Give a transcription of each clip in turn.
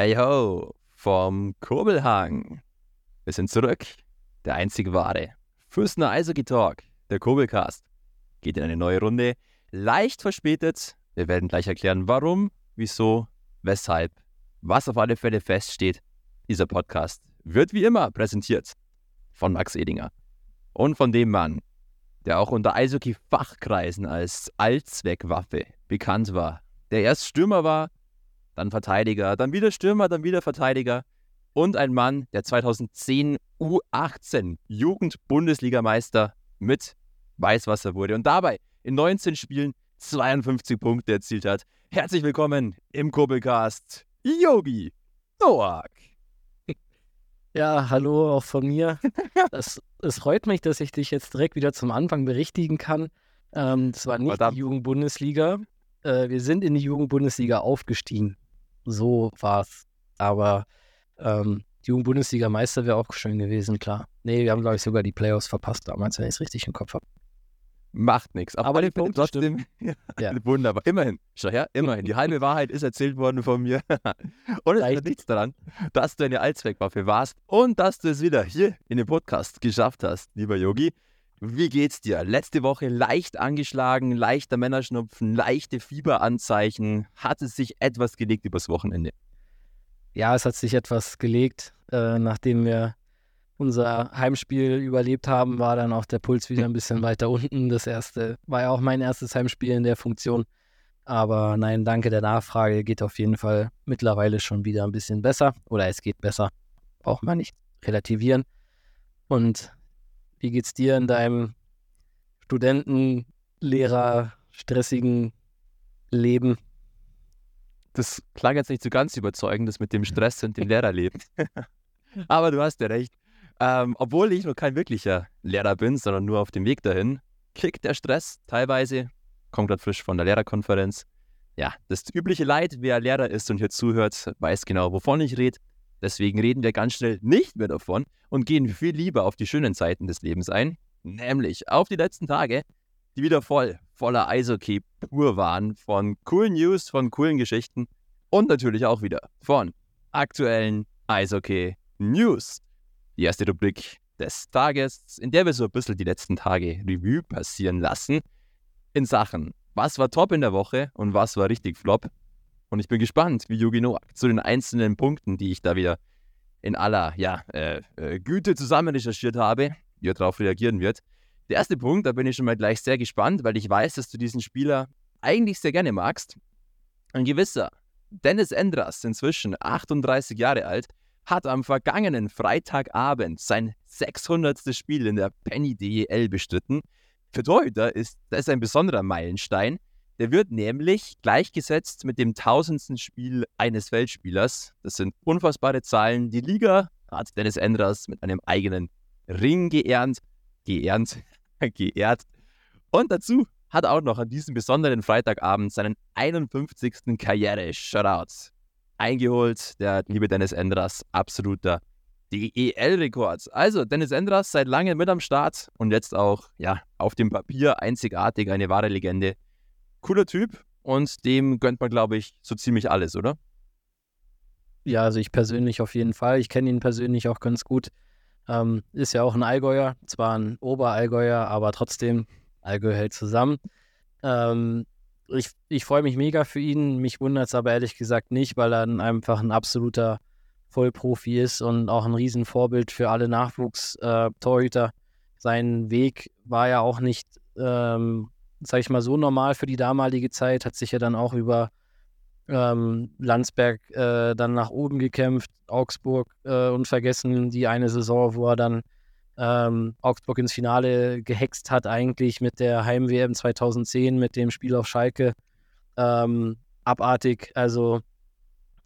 Hey ho, vom Kurbelhang. Wir sind zurück. Der einzige wahre. Fürstner Eishockey Talk, der Kurbelcast, geht in eine neue Runde. Leicht verspätet. Wir werden gleich erklären, warum, wieso, weshalb. Was auf alle Fälle feststeht, dieser Podcast wird wie immer präsentiert von Max Edinger und von dem Mann, der auch unter Eishockey-Fachkreisen als Allzweckwaffe bekannt war, der erst Stürmer war, dann Verteidiger, dann wieder Stürmer, dann wieder Verteidiger und ein Mann, der 2010 U18 Jugend-Bundesligameister mit Weißwasser wurde und dabei in 19 Spielen 52 Punkte erzielt hat. Herzlich willkommen im Kurbelcast, Yogi Noak. Ja, hallo auch von mir. Es, es freut mich, dass ich dich jetzt direkt wieder zum Anfang berichtigen kann. Ähm, das war nicht Verdammt. die Jugendbundesliga. Äh, wir sind in die Jugendbundesliga aufgestiegen. So war's. Aber ähm, die Jugendbundesliga-Meister wäre auch schön gewesen, klar. Nee, wir haben, glaube ich, sogar die Playoffs verpasst damals, wenn ich es richtig im Kopf habe. Macht nichts. Aber, Aber die Punkte trotzdem. Ja, Ja. Wunderbar. Immerhin. Schau her, immerhin. Die halbe Wahrheit ist erzählt worden von mir. und es ändert nichts daran, dass du eine Allzweckwaffe warst und dass du es wieder hier in den Podcast geschafft hast, lieber Yogi. Wie geht's dir? Letzte Woche leicht angeschlagen, leichter Männerschnupfen, leichte Fieberanzeichen. Hat es sich etwas gelegt übers Wochenende? Ja, es hat sich etwas gelegt. Äh, nachdem wir unser Heimspiel überlebt haben, war dann auch der Puls wieder ein bisschen weiter unten. Das erste war ja auch mein erstes Heimspiel in der Funktion. Aber nein, danke der Nachfrage. Geht auf jeden Fall mittlerweile schon wieder ein bisschen besser. Oder es geht besser. Braucht man nicht relativieren. Und wie geht's dir in deinem Studenten, Lehrer, stressigen Leben? Das klang jetzt nicht so ganz überzeugend, das mit dem Stress und dem Lehrerleben. Aber du hast ja recht. Ähm, obwohl ich noch kein wirklicher Lehrer bin, sondern nur auf dem Weg dahin, kickt der Stress teilweise. Kommt gerade frisch von der Lehrerkonferenz. Ja, das übliche Leid, wer Lehrer ist und hier zuhört, weiß genau, wovon ich rede. Deswegen reden wir ganz schnell nicht mehr davon und gehen viel lieber auf die schönen Zeiten des Lebens ein, nämlich auf die letzten Tage, die wieder voll, voller Eishockey pur waren, von coolen News, von coolen Geschichten und natürlich auch wieder von aktuellen Eishockey News. Die erste Rubrik des Tages, in der wir so ein bisschen die letzten Tage Revue passieren lassen, in Sachen, was war top in der Woche und was war richtig flop. Und ich bin gespannt, wie Yogi Noak zu den einzelnen Punkten, die ich da wieder in aller ja, äh, äh, Güte zusammen recherchiert habe, wie er darauf reagieren wird. Der erste Punkt, da bin ich schon mal gleich sehr gespannt, weil ich weiß, dass du diesen Spieler eigentlich sehr gerne magst. Ein gewisser Dennis Endras, inzwischen 38 Jahre alt, hat am vergangenen Freitagabend sein 600. Spiel in der Penny DEL bestritten. Für Torhüter ist das ein besonderer Meilenstein. Der wird nämlich gleichgesetzt mit dem tausendsten Spiel eines Weltspielers. Das sind unfassbare Zahlen. Die Liga hat Dennis Endras mit einem eigenen Ring geehrt. Geehrt. geehrt. Und dazu hat auch noch an diesem besonderen Freitagabend seinen 51. Karriere-Shutout eingeholt. Der liebe Dennis Endras, absoluter DEL-Rekord. Also, Dennis Endras seit langem mit am Start und jetzt auch, ja, auf dem Papier einzigartig, eine wahre Legende. Cooler Typ und dem gönnt man, glaube ich, so ziemlich alles, oder? Ja, also ich persönlich auf jeden Fall. Ich kenne ihn persönlich auch ganz gut. Ähm, ist ja auch ein Allgäuer, zwar ein Oberallgäuer, aber trotzdem, Allgäu hält zusammen. Ähm, ich ich freue mich mega für ihn. Mich wundert es aber ehrlich gesagt nicht, weil er ein- einfach ein absoluter Vollprofi ist und auch ein Riesenvorbild für alle Nachwuchs-Torhüter. Sein Weg war ja auch nicht, ähm, sag ich mal, so normal für die damalige Zeit, hat sich ja dann auch über ähm, Landsberg äh, dann nach oben gekämpft, Augsburg äh, unvergessen, die eine Saison, wo er dann ähm, Augsburg ins Finale gehext hat, eigentlich mit der Heim-WM 2010, mit dem Spiel auf Schalke. Ähm, abartig, also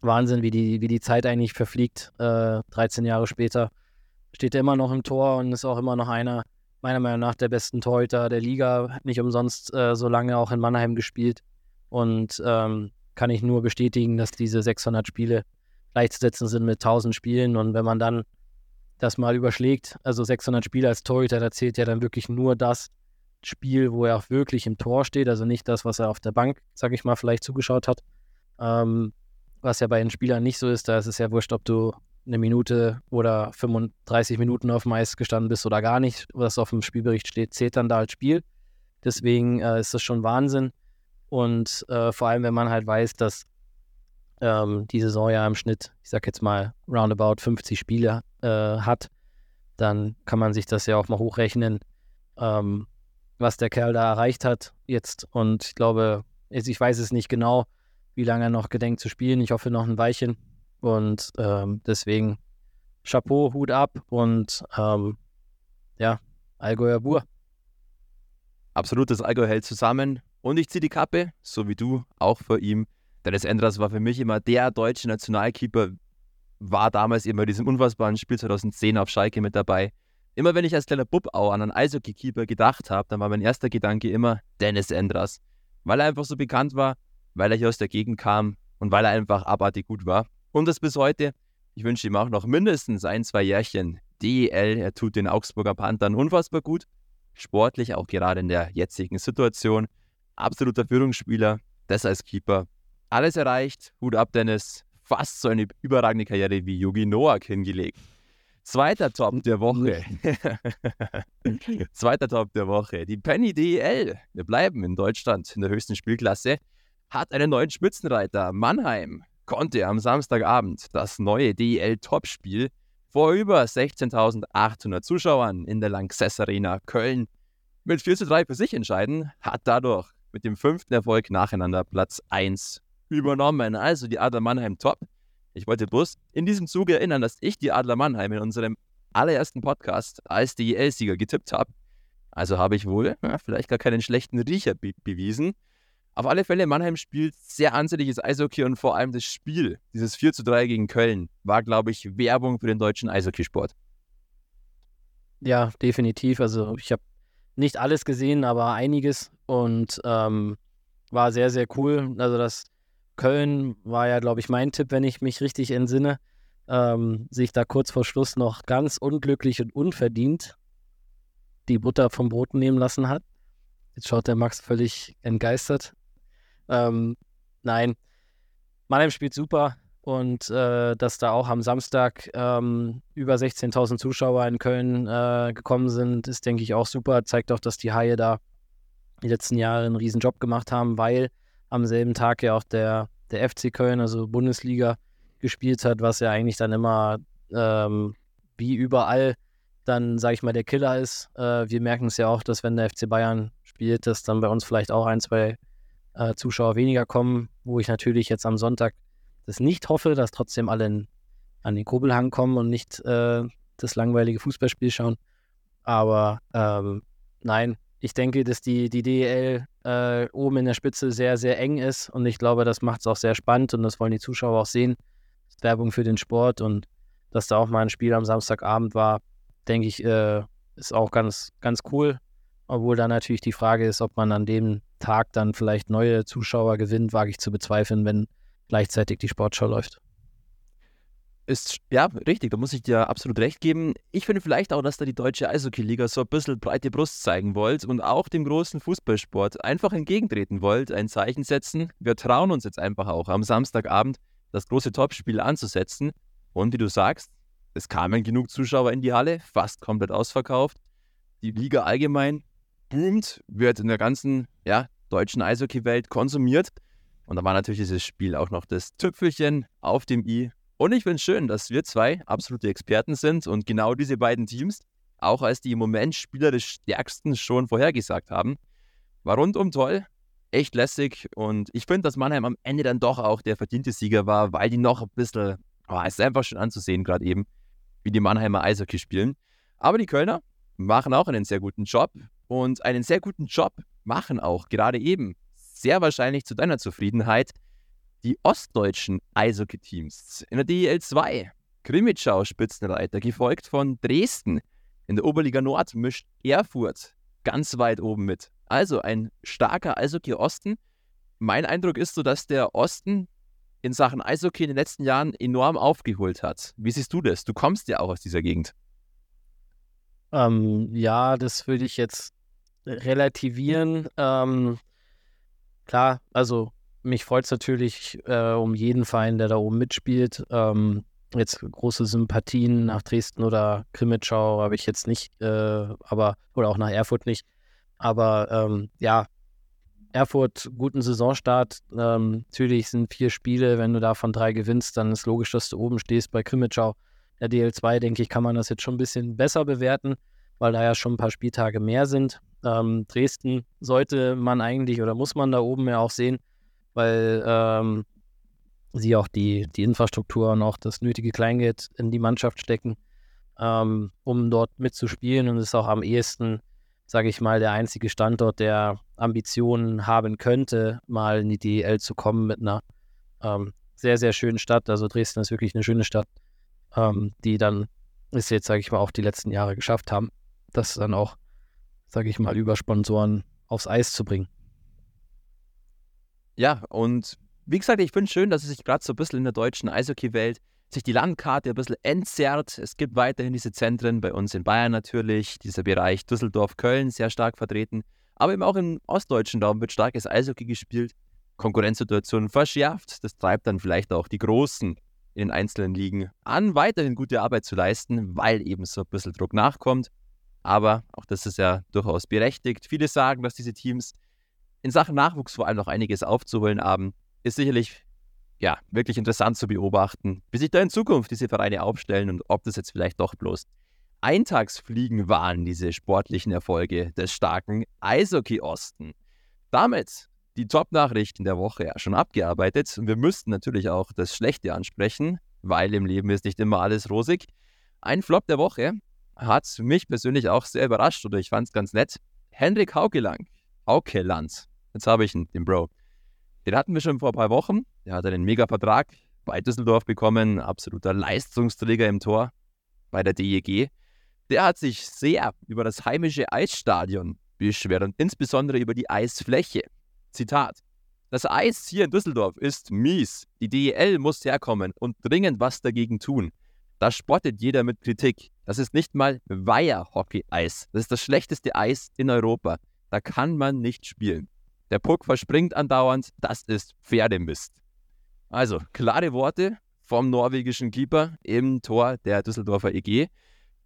Wahnsinn, wie die, wie die Zeit eigentlich verfliegt. Äh, 13 Jahre später steht er immer noch im Tor und ist auch immer noch einer, meiner Meinung nach, der besten Torhüter der Liga. Hat nicht umsonst äh, so lange auch in Mannheim gespielt. Und ähm, kann ich nur bestätigen, dass diese 600 Spiele gleichzusetzen sind mit 1000 Spielen. Und wenn man dann das mal überschlägt, also 600 Spiele als Torhüter, da zählt ja dann wirklich nur das Spiel, wo er auch wirklich im Tor steht, also nicht das, was er auf der Bank, sag ich mal, vielleicht zugeschaut hat. Ähm, was ja bei den Spielern nicht so ist. Da ist es ja wurscht, ob du eine Minute oder 35 Minuten auf dem Eis gestanden bist oder gar nicht. Was auf dem Spielbericht steht, zählt dann da als Spiel. Deswegen äh, ist das schon Wahnsinn. Und äh, vor allem, wenn man halt weiß, dass ähm, die Saison ja im Schnitt, ich sag jetzt mal, roundabout 50 Spiele äh, hat, dann kann man sich das ja auch mal hochrechnen, ähm, was der Kerl da erreicht hat jetzt. Und ich glaube, ich weiß es nicht genau, wie lange er noch gedenkt zu spielen. Ich hoffe noch ein Weilchen. Und ähm, deswegen Chapeau, Hut ab und ähm, ja, Allgäuer Bur. Absolut, das Allgäu hält zusammen. Und ich ziehe die Kappe, so wie du, auch vor ihm. Dennis Endras war für mich immer der deutsche Nationalkeeper, war damals immer bei diesem unfassbaren Spiel 2010 auf Schalke mit dabei. Immer wenn ich als kleiner Bub auch an einen Eishockey-Keeper gedacht habe, dann war mein erster Gedanke immer Dennis Endras. Weil er einfach so bekannt war, weil er hier aus der Gegend kam und weil er einfach abartig gut war. Und das bis heute. Ich wünsche ihm auch noch mindestens ein, zwei Jährchen DEL. Er tut den Augsburger Panthern unfassbar gut. Sportlich, auch gerade in der jetzigen Situation. Absoluter Führungsspieler, das als Keeper alles erreicht. Hut ab, Dennis. Fast so eine überragende Karriere wie Yogi Noak hingelegt. Zweiter Top der Woche. Zweiter Top der Woche. Die Penny DEL. Wir bleiben in Deutschland in der höchsten Spielklasse. Hat einen neuen Spitzenreiter. Mannheim konnte am Samstagabend das neue DEL-Topspiel vor über 16.800 Zuschauern in der Lanxess Arena Köln mit 4 zu 3 für sich entscheiden. Hat dadurch mit dem fünften Erfolg nacheinander Platz 1 übernommen. Also die Adler Mannheim top. Ich wollte bloß in diesem Zuge erinnern, dass ich die Adler Mannheim in unserem allerersten Podcast als DEL-Sieger getippt habe. Also habe ich wohl ja, vielleicht gar keinen schlechten Riecher be bewiesen. Auf alle Fälle, Mannheim spielt sehr ansehnliches Eishockey und vor allem das Spiel, dieses 4 zu 3 gegen Köln, war, glaube ich, Werbung für den deutschen Eishockeysport. Ja, definitiv. Also ich habe nicht alles gesehen, aber einiges und ähm, war sehr, sehr cool. Also das Köln war ja, glaube ich, mein Tipp, wenn ich mich richtig entsinne. Ähm, sich da kurz vor Schluss noch ganz unglücklich und unverdient die Butter vom Brot nehmen lassen hat. Jetzt schaut der Max völlig entgeistert. Ähm, nein, Mannheim spielt super und äh, dass da auch am Samstag ähm, über 16.000 Zuschauer in Köln äh, gekommen sind, ist, denke ich, auch super. Zeigt auch, dass die Haie da die letzten Jahre einen riesen Job gemacht haben, weil am selben Tag ja auch der, der FC Köln, also Bundesliga, gespielt hat, was ja eigentlich dann immer ähm, wie überall dann, sage ich mal, der Killer ist. Äh, wir merken es ja auch, dass wenn der FC Bayern spielt, dass dann bei uns vielleicht auch ein, zwei äh, Zuschauer weniger kommen, wo ich natürlich jetzt am Sonntag das nicht hoffe, dass trotzdem alle in, an den Kurbelhang kommen und nicht äh, das langweilige Fußballspiel schauen. Aber ähm, nein, ich denke, dass die, die DEL äh, oben in der Spitze sehr, sehr eng ist und ich glaube, das macht es auch sehr spannend und das wollen die Zuschauer auch sehen. Das ist Werbung für den Sport und dass da auch mal ein Spiel am Samstagabend war, denke ich, äh, ist auch ganz, ganz cool. Obwohl da natürlich die Frage ist, ob man an dem Tag dann vielleicht neue Zuschauer gewinnt, wage ich zu bezweifeln, wenn gleichzeitig die Sportschau läuft. Ist, ja, richtig, da muss ich dir absolut recht geben. Ich finde vielleicht auch, dass da die deutsche Eishockey-Liga so ein bisschen breite Brust zeigen wollt und auch dem großen Fußballsport einfach entgegentreten wollt, ein Zeichen setzen. Wir trauen uns jetzt einfach auch am Samstagabend das große Topspiel anzusetzen. Und wie du sagst, es kamen genug Zuschauer in die Halle, fast komplett ausverkauft. Die Liga allgemein boomt, wird in der ganzen ja, deutschen Eishockey-Welt konsumiert. Und da war natürlich dieses Spiel auch noch das Tüpfelchen auf dem i und ich finde es schön, dass wir zwei absolute Experten sind und genau diese beiden Teams auch als die im Moment spielerisch stärksten schon vorhergesagt haben. War rundum toll, echt lässig und ich finde, dass Mannheim am Ende dann doch auch der verdiente Sieger war, weil die noch ein bisschen, oh, es ist einfach schön anzusehen, gerade eben, wie die Mannheimer Eishockey spielen. Aber die Kölner machen auch einen sehr guten Job und einen sehr guten Job machen auch gerade eben sehr wahrscheinlich zu deiner Zufriedenheit die ostdeutschen Eishockey-Teams. In der DEL 2 Krimitschau Spitzenreiter, gefolgt von Dresden. In der Oberliga Nord mischt Erfurt ganz weit oben mit. Also ein starker Eishockey-Osten. Mein Eindruck ist so, dass der Osten in Sachen Eishockey in den letzten Jahren enorm aufgeholt hat. Wie siehst du das? Du kommst ja auch aus dieser Gegend. Ähm, ja, das würde ich jetzt relativieren. Ähm, klar, also mich freut es natürlich äh, um jeden Verein, der da oben mitspielt. Ähm, jetzt große Sympathien nach Dresden oder Krimitschau habe ich jetzt nicht, äh, aber oder auch nach Erfurt nicht. Aber ähm, ja, Erfurt, guten Saisonstart. Ähm, natürlich sind vier Spiele, wenn du davon drei gewinnst, dann ist logisch, dass du oben stehst bei Krimitschau. Der DL2, denke ich, kann man das jetzt schon ein bisschen besser bewerten, weil da ja schon ein paar Spieltage mehr sind. Ähm, Dresden sollte man eigentlich oder muss man da oben ja auch sehen, weil ähm, sie auch die, die Infrastruktur und auch das nötige Kleingeld in die Mannschaft stecken, ähm, um dort mitzuspielen und ist auch am ehesten, sage ich mal, der einzige Standort, der Ambitionen haben könnte, mal in die DEL zu kommen mit einer ähm, sehr, sehr schönen Stadt. Also Dresden ist wirklich eine schöne Stadt, ähm, die dann es jetzt, sage ich mal, auch die letzten Jahre geschafft haben, das dann auch, sage ich mal, über Sponsoren aufs Eis zu bringen. Ja, und wie gesagt, ich finde es schön, dass es sich gerade so ein bisschen in der deutschen Eishockey-Welt sich die Landkarte ein bisschen entzerrt. Es gibt weiterhin diese Zentren, bei uns in Bayern natürlich, dieser Bereich Düsseldorf-Köln sehr stark vertreten. Aber eben auch im ostdeutschen Raum wird starkes Eishockey gespielt. Konkurrenzsituationen verschärft. Das treibt dann vielleicht auch die Großen in den einzelnen Ligen an, weiterhin gute Arbeit zu leisten, weil eben so ein bisschen Druck nachkommt. Aber auch das ist ja durchaus berechtigt. Viele sagen, dass diese Teams in Sachen Nachwuchs vor allem noch einiges aufzuholen haben ist sicherlich ja, wirklich interessant zu beobachten, wie sich da in Zukunft diese Vereine aufstellen und ob das jetzt vielleicht doch bloß Eintagsfliegen waren, diese sportlichen Erfolge des starken Eishockey-Osten. Damit die Top-Nachrichten der Woche ja schon abgearbeitet und wir müssten natürlich auch das Schlechte ansprechen, weil im Leben ist nicht immer alles rosig. Ein Flop der Woche hat mich persönlich auch sehr überrascht oder ich fand es ganz nett. Henrik Haukelang, Haukeland, jetzt habe ich ihn, den Bro. Den hatten wir schon vor ein paar Wochen. Der hat einen Mega-Vertrag bei Düsseldorf bekommen, absoluter Leistungsträger im Tor bei der DEG. Der hat sich sehr über das heimische Eisstadion beschwert und insbesondere über die Eisfläche. Zitat: Das Eis hier in Düsseldorf ist mies. Die DEL muss herkommen und dringend was dagegen tun. Da spottet jeder mit Kritik. Das ist nicht mal Weiher-Hockey-Eis. Das ist das schlechteste Eis in Europa. Da kann man nicht spielen. Der Puck verspringt andauernd, das ist Pferdemist. Also, klare Worte vom norwegischen Keeper im Tor der Düsseldorfer EG.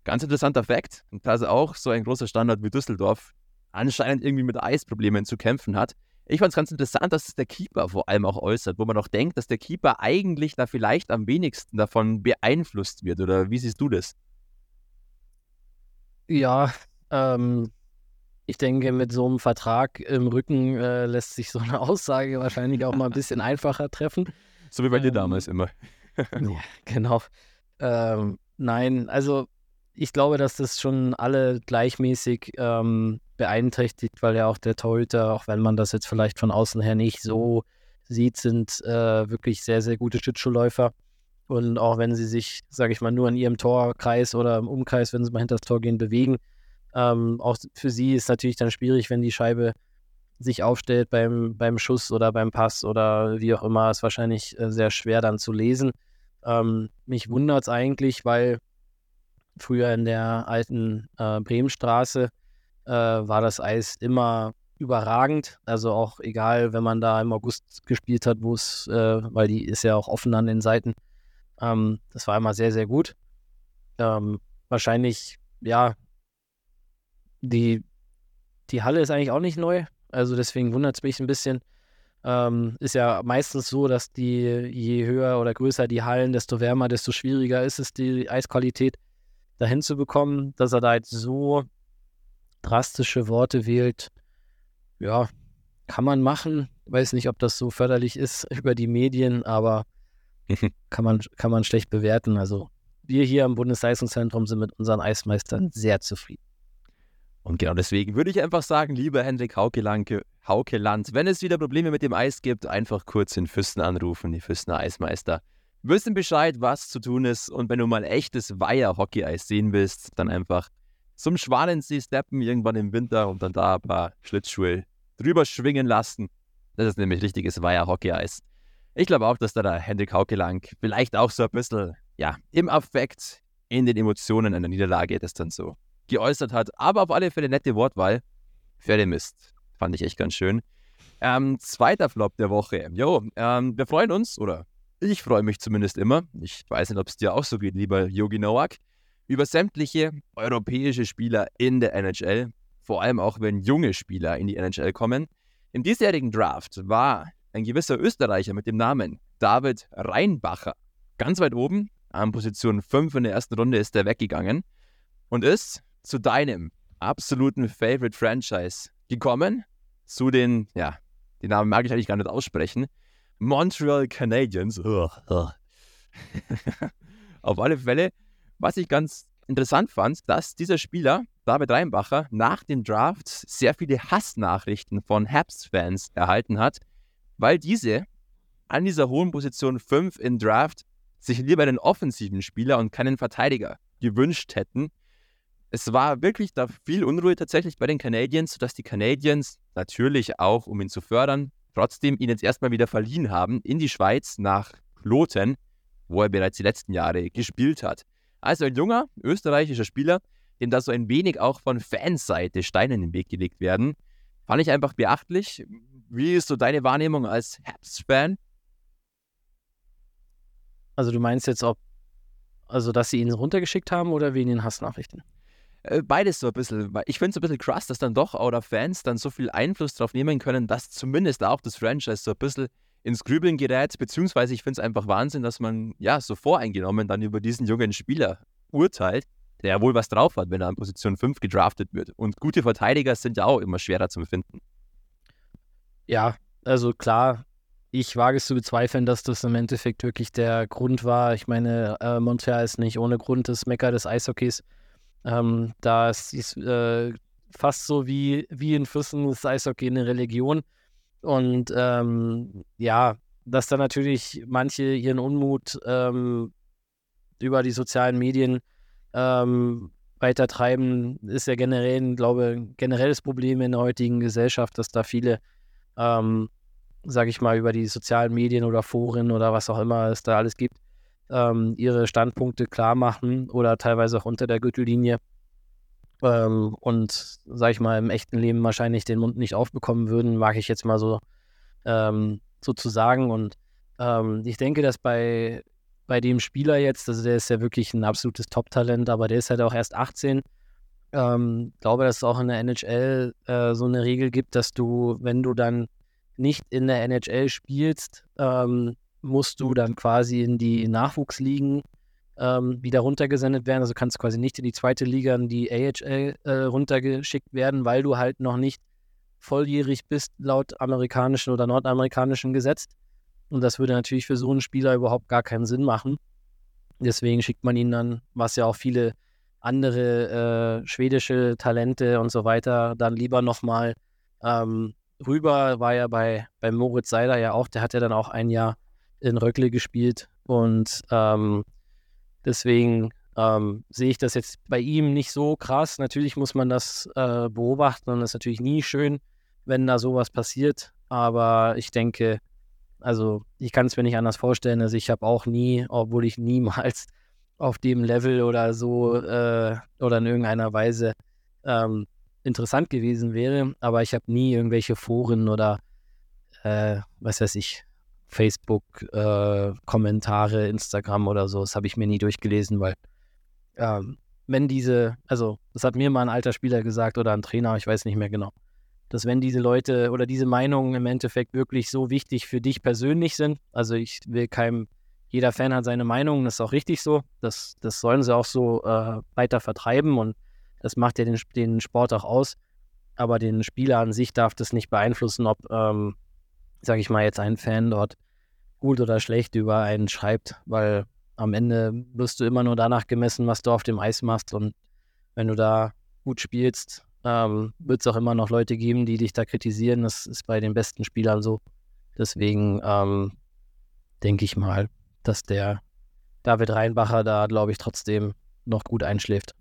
Ganz interessanter Fakt, dass auch so ein großer Standort wie Düsseldorf anscheinend irgendwie mit Eisproblemen zu kämpfen hat. Ich fand es ganz interessant, dass es der Keeper vor allem auch äußert, wo man auch denkt, dass der Keeper eigentlich da vielleicht am wenigsten davon beeinflusst wird. Oder wie siehst du das? Ja, ähm, ich denke, mit so einem Vertrag im Rücken äh, lässt sich so eine Aussage wahrscheinlich auch mal ein bisschen einfacher treffen. So wie bei ähm, dir damals immer. ja, genau. Ähm, nein, also ich glaube, dass das schon alle gleichmäßig ähm, beeinträchtigt, weil ja auch der Torhüter, auch wenn man das jetzt vielleicht von außen her nicht so sieht, sind äh, wirklich sehr, sehr gute Schlittschuhläufer. Und auch wenn sie sich, sage ich mal, nur in ihrem Torkreis oder im Umkreis, wenn sie mal hinter das Tor gehen, bewegen, ähm, auch für sie ist natürlich dann schwierig, wenn die Scheibe sich aufstellt beim, beim Schuss oder beim Pass oder wie auch immer, ist wahrscheinlich äh, sehr schwer dann zu lesen. Ähm, mich wundert es eigentlich, weil früher in der alten äh, Bremenstraße äh, war das Eis immer überragend. Also auch egal, wenn man da im August gespielt hat, wo es, äh, weil die ist ja auch offen an den Seiten. Ähm, das war immer sehr, sehr gut. Ähm, wahrscheinlich, ja, die, die Halle ist eigentlich auch nicht neu, also deswegen wundert es mich ein bisschen. Ähm, ist ja meistens so, dass die, je höher oder größer die Hallen, desto wärmer, desto schwieriger ist es, die Eisqualität dahin zu bekommen, dass er da jetzt so drastische Worte wählt. Ja, kann man machen. Weiß nicht, ob das so förderlich ist über die Medien, aber kann man, kann man schlecht bewerten. Also wir hier im Bundesleistungszentrum sind mit unseren Eismeistern sehr zufrieden. Und genau deswegen würde ich einfach sagen, lieber Hendrik Haukelanke, Haukeland, wenn es wieder Probleme mit dem Eis gibt, einfach kurz den Füssen anrufen, die Füssener Eismeister. Wissen Bescheid, was zu tun ist und wenn du mal echtes Weiher-Hockey-Eis sehen willst, dann einfach zum Schwanensee steppen irgendwann im Winter und dann da ein paar Schlittschuhe drüber schwingen lassen. Das ist nämlich richtiges Weiher-Hockey-Eis. Ich glaube auch, dass da der Hendrik Haukelang vielleicht auch so ein bisschen, ja, im Affekt, in den Emotionen einer Niederlage das dann so geäußert hat. Aber auf alle Fälle nette Wortwahl. Pferdemist. Fand ich echt ganz schön. Ähm, zweiter Flop der Woche. Jo, ähm, wir freuen uns, oder ich freue mich zumindest immer. Ich weiß nicht, ob es dir auch so geht, lieber Yogi Nowak, über sämtliche europäische Spieler in der NHL. Vor allem auch, wenn junge Spieler in die NHL kommen. Im diesjährigen Draft war ein gewisser Österreicher mit dem Namen David Reinbacher ganz weit oben. An Position 5 in der ersten Runde ist er weggegangen und ist zu deinem absoluten Favorite Franchise gekommen. Zu den, ja, den Namen mag ich eigentlich gar nicht aussprechen. Montreal Canadiens. Auf alle Fälle, was ich ganz interessant fand, dass dieser Spieler, David Reinbacher, nach dem Draft sehr viele Hassnachrichten von Habs-Fans erhalten hat, weil diese an dieser hohen Position 5 im Draft sich lieber einen offensiven Spieler und keinen Verteidiger gewünscht hätten. Es war wirklich da viel Unruhe tatsächlich bei den Canadiens, sodass die Canadiens natürlich auch, um ihn zu fördern, trotzdem ihn jetzt erstmal wieder verliehen haben in die Schweiz nach Kloten, wo er bereits die letzten Jahre gespielt hat. Also ein junger österreichischer Spieler, dem da so ein wenig auch von Fanseite Steine in den Weg gelegt werden, fand ich einfach beachtlich. Wie ist so deine Wahrnehmung als Habs-Fan? Also du meinst jetzt, ob, also dass sie ihn runtergeschickt haben oder wegen den Hassnachrichten? Äh, beides so ein bisschen. Ich finde es ein bisschen krass, dass dann doch oder Fans dann so viel Einfluss drauf nehmen können, dass zumindest auch das Franchise so ein bisschen ins Grübeln gerät, beziehungsweise ich finde es einfach Wahnsinn, dass man ja so voreingenommen dann über diesen jungen Spieler urteilt, der ja wohl was drauf hat, wenn er an Position 5 gedraftet wird. Und gute Verteidiger sind ja auch immer schwerer zu finden. Ja, also klar, ich wage es zu bezweifeln, dass das im Endeffekt wirklich der Grund war. Ich meine, äh, Montreal ist nicht ohne Grund das Mecker des Eishockeys. Ähm, da ist äh, fast so wie, wie in Füssen das Eishockey eine Religion. Und ähm, ja, dass da natürlich manche ihren Unmut ähm, über die sozialen Medien ähm, weitertreiben, ist ja generell, glaube ich, generelles Problem in der heutigen Gesellschaft, dass da viele, ähm, sage ich mal, über die sozialen Medien oder Foren oder was auch immer es da alles gibt, ähm, ihre Standpunkte klar machen oder teilweise auch unter der Gürtellinie ähm, und, sag ich mal, im echten Leben wahrscheinlich den Mund nicht aufbekommen würden, mag ich jetzt mal so, ähm, so zu sagen. Und ähm, ich denke, dass bei, bei dem Spieler jetzt, also der ist ja wirklich ein absolutes Top-Talent, aber der ist halt auch erst 18. Ähm, glaube, dass es auch in der NHL äh, so eine Regel gibt, dass du, wenn du dann nicht in der NHL spielst, ähm, musst du dann quasi in die Nachwuchsligen ähm, wieder runtergesendet werden. Also kannst quasi nicht in die zweite Liga, in die AHL äh, runtergeschickt werden, weil du halt noch nicht volljährig bist laut amerikanischen oder nordamerikanischen Gesetz. Und das würde natürlich für so einen Spieler überhaupt gar keinen Sinn machen. Deswegen schickt man ihn dann, was ja auch viele andere äh, schwedische Talente und so weiter dann lieber nochmal ähm, rüber. War ja bei, bei Moritz Seider ja auch, der hat ja dann auch ein Jahr in Röckle gespielt und ähm, Deswegen ähm, sehe ich das jetzt bei ihm nicht so krass. Natürlich muss man das äh, beobachten und es ist natürlich nie schön, wenn da sowas passiert. Aber ich denke, also ich kann es mir nicht anders vorstellen. Also ich habe auch nie, obwohl ich niemals auf dem Level oder so äh, oder in irgendeiner Weise ähm, interessant gewesen wäre, aber ich habe nie irgendwelche Foren oder äh, was weiß ich, Facebook-Kommentare, äh, Instagram oder so. Das habe ich mir nie durchgelesen, weil ähm, wenn diese, also das hat mir mal ein alter Spieler gesagt oder ein Trainer, ich weiß nicht mehr genau, dass wenn diese Leute oder diese Meinungen im Endeffekt wirklich so wichtig für dich persönlich sind, also ich will keinem, jeder Fan hat seine Meinung, das ist auch richtig so, das, das sollen sie auch so äh, weiter vertreiben und das macht ja den, den Sport auch aus, aber den Spieler an sich darf das nicht beeinflussen, ob ähm, sage ich mal, jetzt ein Fan dort gut oder schlecht über einen schreibt, weil am Ende wirst du immer nur danach gemessen, was du auf dem Eis machst. Und wenn du da gut spielst, ähm, wird es auch immer noch Leute geben, die dich da kritisieren. Das ist bei den besten Spielern so. Deswegen ähm, denke ich mal, dass der David Reinbacher da, glaube ich, trotzdem noch gut einschläft.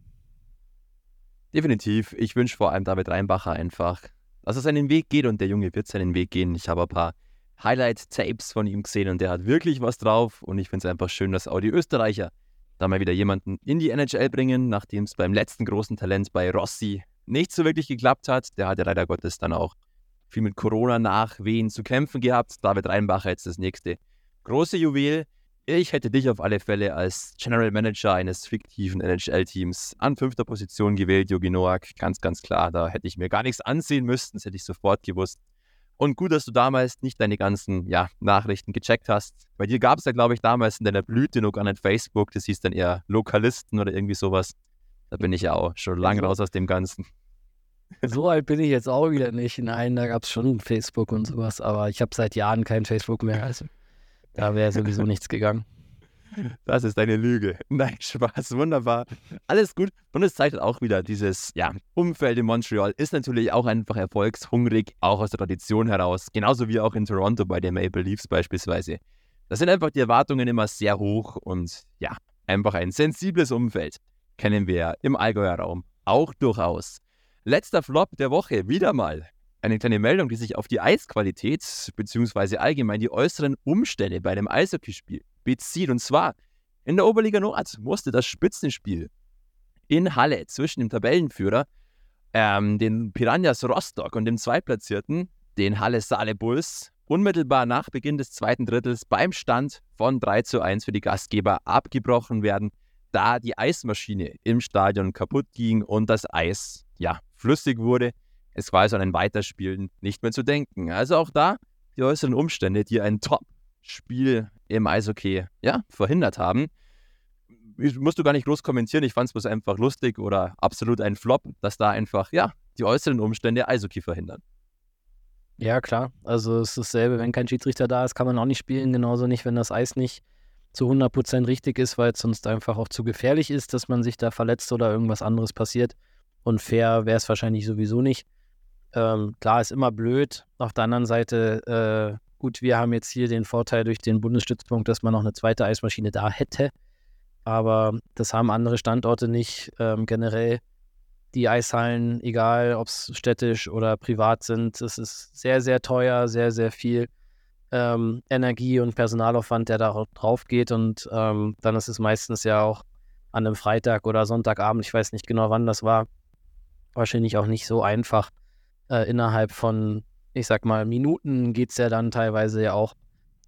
Definitiv. Ich wünsche vor allem David Reinbacher einfach dass er seinen Weg geht und der Junge wird seinen Weg gehen. Ich habe ein paar Highlight-Tapes von ihm gesehen und der hat wirklich was drauf und ich finde es einfach schön, dass auch die Österreicher da mal wieder jemanden in die NHL bringen, nachdem es beim letzten großen Talent bei Rossi nicht so wirklich geklappt hat. Der hatte leider Gottes dann auch viel mit Corona-Nachwehen zu kämpfen gehabt. David Reinbacher jetzt das nächste große Juwel. Ich hätte dich auf alle Fälle als General Manager eines fiktiven NHL-Teams an fünfter Position gewählt, Jogi Noak. Ganz, ganz klar, da hätte ich mir gar nichts ansehen müssen, das hätte ich sofort gewusst. Und gut, dass du damals nicht deine ganzen ja, Nachrichten gecheckt hast. Bei dir gab es ja, glaube ich, damals in deiner Blüte noch gar nicht Facebook. Das hieß dann eher Lokalisten oder irgendwie sowas. Da bin ich ja auch schon lange raus aus dem Ganzen. So alt bin ich jetzt auch wieder nicht. Nein, da gab es schon Facebook und sowas, aber ich habe seit Jahren kein Facebook mehr. Also da wäre sowieso nichts gegangen. Das ist eine Lüge. Nein, Spaß, wunderbar. Alles gut. Und es zeigt auch wieder, dieses ja, Umfeld in Montreal ist natürlich auch einfach erfolgshungrig, auch aus der Tradition heraus. Genauso wie auch in Toronto bei den Maple Leafs beispielsweise. Da sind einfach die Erwartungen immer sehr hoch und ja, einfach ein sensibles Umfeld. Kennen wir im Allgäuer Raum auch durchaus. Letzter Flop der Woche, wieder mal eine kleine Meldung, die sich auf die Eisqualität bzw. allgemein die äußeren Umstände bei einem Eishockeyspiel bezieht. Und zwar in der Oberliga Nord musste das Spitzenspiel in Halle zwischen dem Tabellenführer, ähm, den Piranhas Rostock und dem Zweitplatzierten, den Halle Saale Bulls, unmittelbar nach Beginn des zweiten Drittels beim Stand von 3 zu 1 für die Gastgeber abgebrochen werden, da die Eismaschine im Stadion kaputt ging und das Eis ja flüssig wurde. Es war also an ein Weiterspielen nicht mehr zu denken. Also auch da die äußeren Umstände, die ein Top-Spiel im Eishockey ja, verhindert haben. Musst du gar nicht groß kommentieren. Ich fand es bloß einfach lustig oder absolut ein Flop, dass da einfach ja, die äußeren Umstände Eishockey verhindern. Ja, klar. Also es ist dasselbe, wenn kein Schiedsrichter da ist, kann man auch nicht spielen. Genauso nicht, wenn das Eis nicht zu 100% richtig ist, weil es sonst einfach auch zu gefährlich ist, dass man sich da verletzt oder irgendwas anderes passiert. Und fair wäre es wahrscheinlich sowieso nicht. Ähm, klar, ist immer blöd. Auf der anderen Seite, äh, gut, wir haben jetzt hier den Vorteil durch den Bundesstützpunkt, dass man noch eine zweite Eismaschine da hätte. Aber das haben andere Standorte nicht. Ähm, generell die Eishallen, egal ob es städtisch oder privat sind, es ist sehr, sehr teuer, sehr, sehr viel ähm, Energie und Personalaufwand, der da drauf geht. Und ähm, dann ist es meistens ja auch an einem Freitag oder Sonntagabend, ich weiß nicht genau, wann das war, wahrscheinlich auch nicht so einfach, äh, innerhalb von, ich sag mal, Minuten geht es ja dann teilweise ja auch,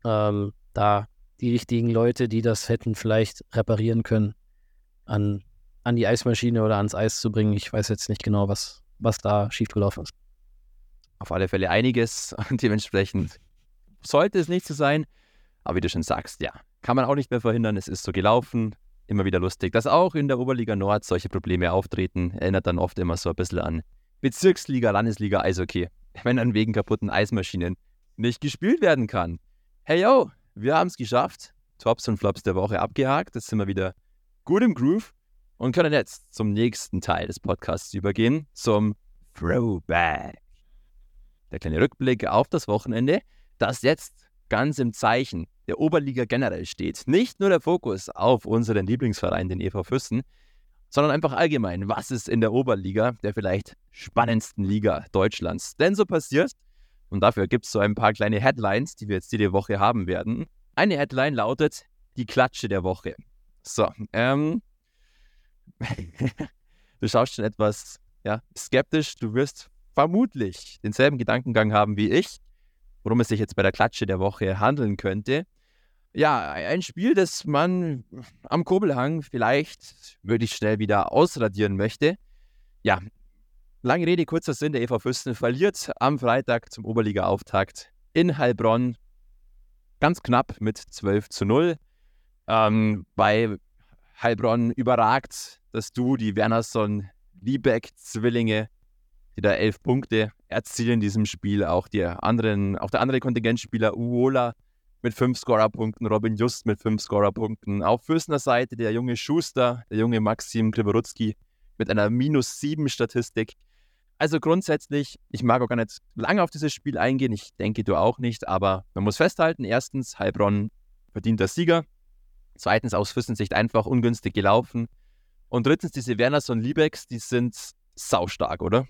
ähm, da die richtigen Leute, die das hätten vielleicht reparieren können, an, an die Eismaschine oder ans Eis zu bringen. Ich weiß jetzt nicht genau, was, was da schiefgelaufen ist. Auf alle Fälle einiges und dementsprechend sollte es nicht so sein. Aber wie du schon sagst, ja, kann man auch nicht mehr verhindern. Es ist so gelaufen. Immer wieder lustig, dass auch in der Oberliga Nord solche Probleme auftreten. Erinnert dann oft immer so ein bisschen an Bezirksliga, Landesliga Eishockey, wenn dann wegen kaputten Eismaschinen nicht gespielt werden kann. Hey yo, wir haben es geschafft. Tops und Flops der Woche abgehakt. Jetzt sind wir wieder gut im Groove und können jetzt zum nächsten Teil des Podcasts übergehen, zum Throwback. Der kleine Rückblick auf das Wochenende, das jetzt ganz im Zeichen der Oberliga generell steht. Nicht nur der Fokus auf unseren Lieblingsverein, den EV Füssen, sondern einfach allgemein, was ist in der Oberliga, der vielleicht spannendsten Liga Deutschlands, denn so passiert. Und dafür gibt es so ein paar kleine Headlines, die wir jetzt jede Woche haben werden. Eine Headline lautet die Klatsche der Woche. So, ähm, du schaust schon etwas ja, skeptisch. Du wirst vermutlich denselben Gedankengang haben wie ich, worum es sich jetzt bei der Klatsche der Woche handeln könnte ja, ein Spiel, das man am Kurbelhang vielleicht möglichst schnell wieder ausradieren möchte. Ja, lange Rede, kurzer Sinn, der EV Fürsten verliert am Freitag zum Oberliga-Auftakt in Heilbronn ganz knapp mit 12 zu 0. Ähm, bei Heilbronn überragt dass Du die Wernerson-Liebeck-Zwillinge, die da elf Punkte erzielen in diesem Spiel. Auch, die anderen, auch der andere Kontingentspieler Uola mit fünf Scorerpunkten, Robin Just mit fünf Scorerpunkten. Auf Fürstner Seite der junge Schuster, der junge Maxim Kriborutski mit einer minus sieben Statistik. Also grundsätzlich, ich mag auch gar nicht lange auf dieses Spiel eingehen. Ich denke, du auch nicht. Aber man muss festhalten: erstens, Heilbronn verdient der Sieger. Zweitens, aus Fürstensicht einfach ungünstig gelaufen. Und drittens, diese Werners und Liebecks, die sind saustark, oder?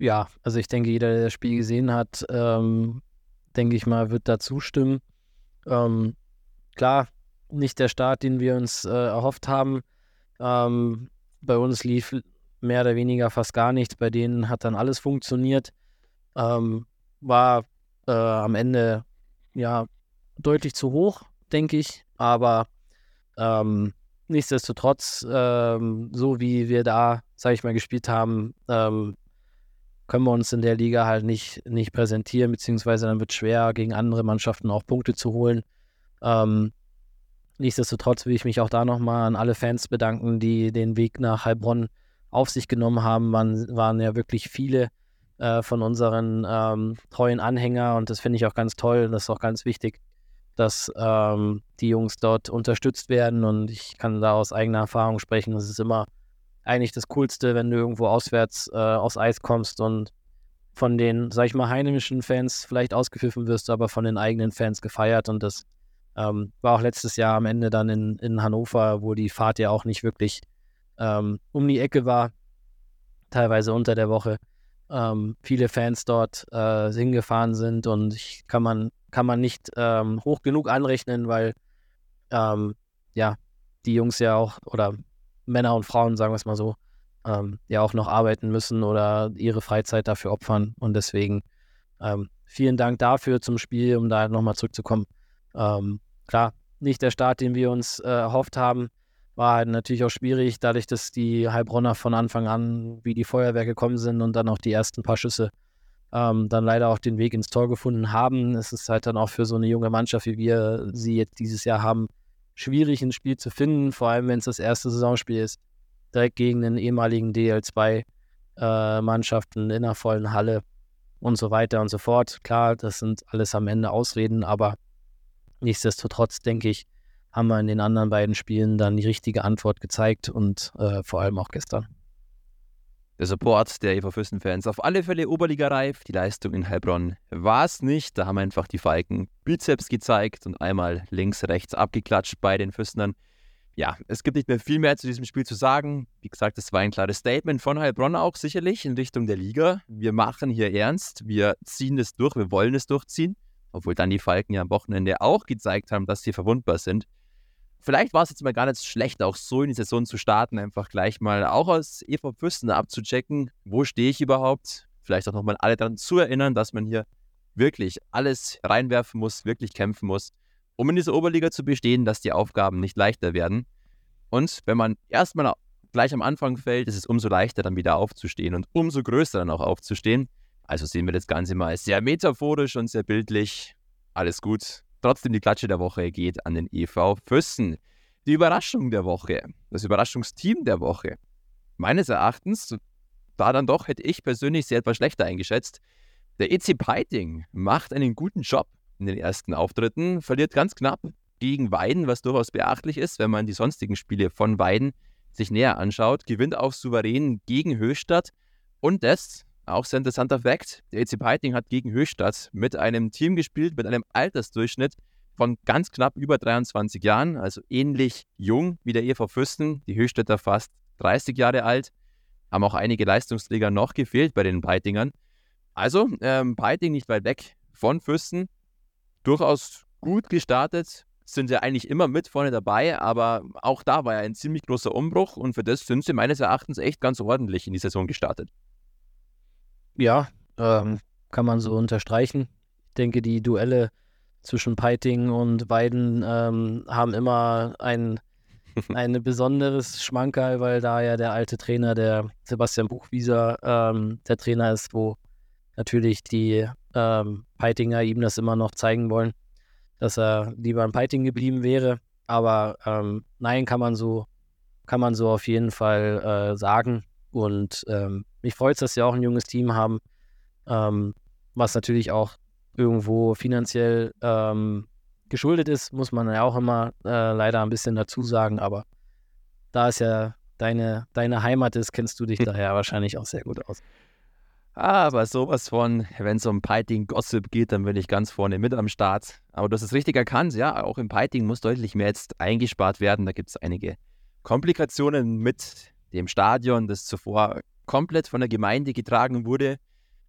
Ja, also ich denke, jeder, der das Spiel gesehen hat, ähm, denke ich mal, wird da zustimmen. Ähm, klar, nicht der Start, den wir uns äh, erhofft haben. Ähm, bei uns lief mehr oder weniger fast gar nichts. Bei denen hat dann alles funktioniert. Ähm, war äh, am Ende ja deutlich zu hoch, denke ich. Aber ähm, nichtsdestotrotz, ähm, so wie wir da, sage ich mal, gespielt haben, können wir uns in der Liga halt nicht, nicht präsentieren, beziehungsweise dann wird es schwer, gegen andere Mannschaften auch Punkte zu holen. Ähm, nichtsdestotrotz will ich mich auch da nochmal an alle Fans bedanken, die den Weg nach Heilbronn auf sich genommen haben. Man waren ja wirklich viele äh, von unseren ähm, treuen Anhänger und das finde ich auch ganz toll. Das ist auch ganz wichtig, dass ähm, die Jungs dort unterstützt werden und ich kann da aus eigener Erfahrung sprechen. Das ist immer eigentlich das Coolste, wenn du irgendwo auswärts äh, aufs Eis kommst und von den, sag ich mal, heimischen Fans vielleicht ausgepfiffen wirst, aber von den eigenen Fans gefeiert und das ähm, war auch letztes Jahr am Ende dann in, in Hannover, wo die Fahrt ja auch nicht wirklich ähm, um die Ecke war, teilweise unter der Woche. Ähm, viele Fans dort äh, hingefahren sind und ich, kann man kann man nicht ähm, hoch genug anrechnen, weil ähm, ja die Jungs ja auch oder Männer und Frauen, sagen wir es mal so, ähm, ja auch noch arbeiten müssen oder ihre Freizeit dafür opfern und deswegen ähm, vielen Dank dafür zum Spiel, um da nochmal zurückzukommen. klar, nicht der Start, den wir uns äh, erhofft haben, war halt natürlich auch schwierig, dadurch, dass die Heilbronner von Anfang an wie die Feuerwehr gekommen sind und dann auch die ersten paar Schüsse ähm, dann leider auch den Weg ins Tor gefunden haben. Es ist halt dann auch für so eine junge Mannschaft, wie wir sie jetzt dieses Jahr haben, schwierig, ein Spiel zu finden, vor allem wenn es das erste Saisonspiel ist, direkt gegen den ehemaligen DL2-Mannschaften äh, in einer vollen Halle und so weiter und so fort. Klar, das sind alles am Ende Ausreden, aber nichtsdestotrotz denke ich, haben wir in den anderen beiden Spielen dann die richtige Antwort gezeigt und äh, vor allem auch gestern. Der Support der EV Füssen-Fans auf alle Fälle Oberliga-reif. Die Leistung in Heilbronn war es nicht. Da haben einfach die Falken Bizeps gezeigt und einmal links, rechts abgeklatscht bei den Füssenern. Ja, es gibt nicht mehr viel mehr zu diesem Spiel zu sagen. Wie gesagt, es war ein klares Statement von Heilbronn auch sicherlich in Richtung der Liga. Wir machen hier ernst, wir ziehen es durch, wir wollen es durchziehen. Obwohl dann die Falken ja am Wochenende auch gezeigt haben, dass sie verwundbar sind vielleicht war es jetzt mal gar nicht schlecht, auch so in die Saison zu starten, einfach gleich mal auch als EV Fürsten abzuchecken, wo stehe ich überhaupt, vielleicht auch nochmal alle daran zu erinnern, dass man hier wirklich alles reinwerfen muss, wirklich kämpfen muss, um in dieser Oberliga zu bestehen, dass die Aufgaben nicht leichter werden. Und wenn man erstmal gleich am Anfang fällt, ist es umso leichter dann wieder aufzustehen und umso größer dann auch aufzustehen. Also sehen wir das Ganze mal sehr metaphorisch und sehr bildlich. Alles gut, Trotzdem die Klatsche der Woche geht an den EV Füssen. Die Überraschung der Woche, das Überraschungsteam der Woche. Meines Erachtens, da dann doch, hätte ich persönlich sehr etwas schlechter eingeschätzt. Der EC Peiting macht einen guten Job in den ersten Auftritten, verliert ganz knapp gegen Weiden, was durchaus beachtlich ist, wenn man die sonstigen Spiele von Weiden sich näher anschaut, gewinnt auch souverän gegen Höchstadt und das auch sehr interessanter Fakt. Der EC Peiting hat gegen Höchstadt mit einem Team gespielt, mit einem Altersdurchschnitt von ganz knapp über 23 Jahren, also ähnlich jung wie der EV Fürsten. Die Höchstädter fast 30 Jahre alt. Haben auch einige Leistungsträger noch gefehlt bei den Peitingern. Also, ähm, Peiting nicht weit weg von Fürsten. Durchaus gut gestartet. Sind ja eigentlich immer mit vorne dabei, aber auch da war ja ein ziemlich großer Umbruch und für das sind sie meines Erachtens echt ganz ordentlich in die Saison gestartet. Ja, ähm, kann man so unterstreichen. Ich denke, die Duelle zwischen Peiting und Weiden ähm, haben immer ein, ein besonderes Schmankerl, weil da ja der alte Trainer, der Sebastian Buchwieser, ähm, der Trainer ist, wo natürlich die ähm, Peitinger ihm das immer noch zeigen wollen, dass er lieber in Peiting geblieben wäre. Aber ähm, nein, kann man so, kann man so auf jeden Fall äh, sagen. Und ähm, mich freut es, dass sie auch ein junges Team haben, ähm, was natürlich auch irgendwo finanziell ähm, geschuldet ist, muss man ja auch immer äh, leider ein bisschen dazu sagen. Aber da es ja deine, deine Heimat ist, kennst du dich daher wahrscheinlich auch sehr gut aus. Aber sowas von, wenn es um Piting-Gossip geht, dann bin ich ganz vorne mit am Start. Aber du hast es richtig erkannt, ja, auch im Piting muss deutlich mehr jetzt eingespart werden. Da gibt es einige Komplikationen mit dem Stadion, das zuvor komplett von der Gemeinde getragen wurde.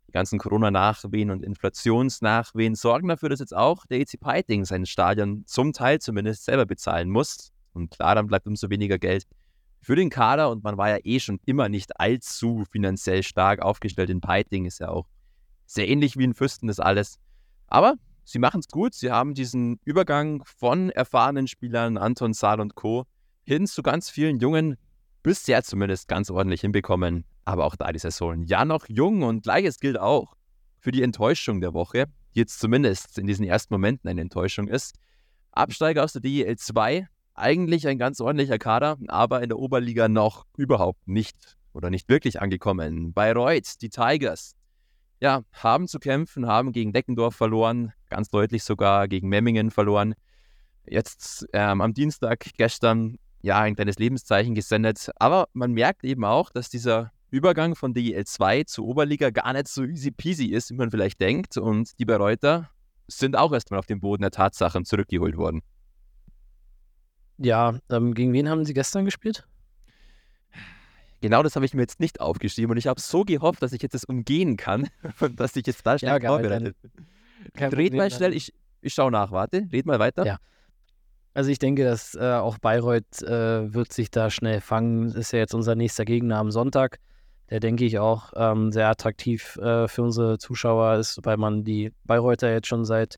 Die ganzen Corona-Nachwehen und Inflationsnachwehen sorgen dafür, dass jetzt auch der EC Peiting sein Stadion zum Teil zumindest selber bezahlen muss. Und klar, dann bleibt umso weniger Geld für den Kader und man war ja eh schon immer nicht allzu finanziell stark aufgestellt. In Peiting ist ja auch sehr ähnlich wie in Fürsten das alles. Aber sie machen es gut. Sie haben diesen Übergang von erfahrenen Spielern, Anton Saal und Co., hin zu ganz vielen Jungen, bisher zumindest ganz ordentlich hinbekommen. Aber auch da die Saison ja noch jung und gleiches gilt auch für die Enttäuschung der Woche, die jetzt zumindest in diesen ersten Momenten eine Enttäuschung ist. Absteiger aus der DEL 2, eigentlich ein ganz ordentlicher Kader, aber in der Oberliga noch überhaupt nicht oder nicht wirklich angekommen. Bayreuth, die Tigers, ja, haben zu kämpfen, haben gegen Deckendorf verloren, ganz deutlich sogar gegen Memmingen verloren. Jetzt ähm, am Dienstag gestern ja ein kleines Lebenszeichen gesendet, aber man merkt eben auch, dass dieser Übergang von DEL 2 zur Oberliga gar nicht so easy peasy ist, wie man vielleicht denkt. Und die Bayreuther sind auch erstmal auf den Boden der Tatsachen zurückgeholt worden. Ja, ähm, gegen wen haben sie gestern gespielt? Genau das habe ich mir jetzt nicht aufgeschrieben und ich habe so gehofft, dass ich jetzt das umgehen kann und dass ich jetzt da schnell ja, vorbereitet bin. Red mal schnell, ich, ich schaue nach, warte, red mal weiter. Ja. Also ich denke, dass äh, auch Bayreuth äh, wird sich da schnell fangen. Das ist ja jetzt unser nächster Gegner am Sonntag der denke ich auch ähm, sehr attraktiv äh, für unsere Zuschauer ist, weil man die Bayreuther jetzt schon seit,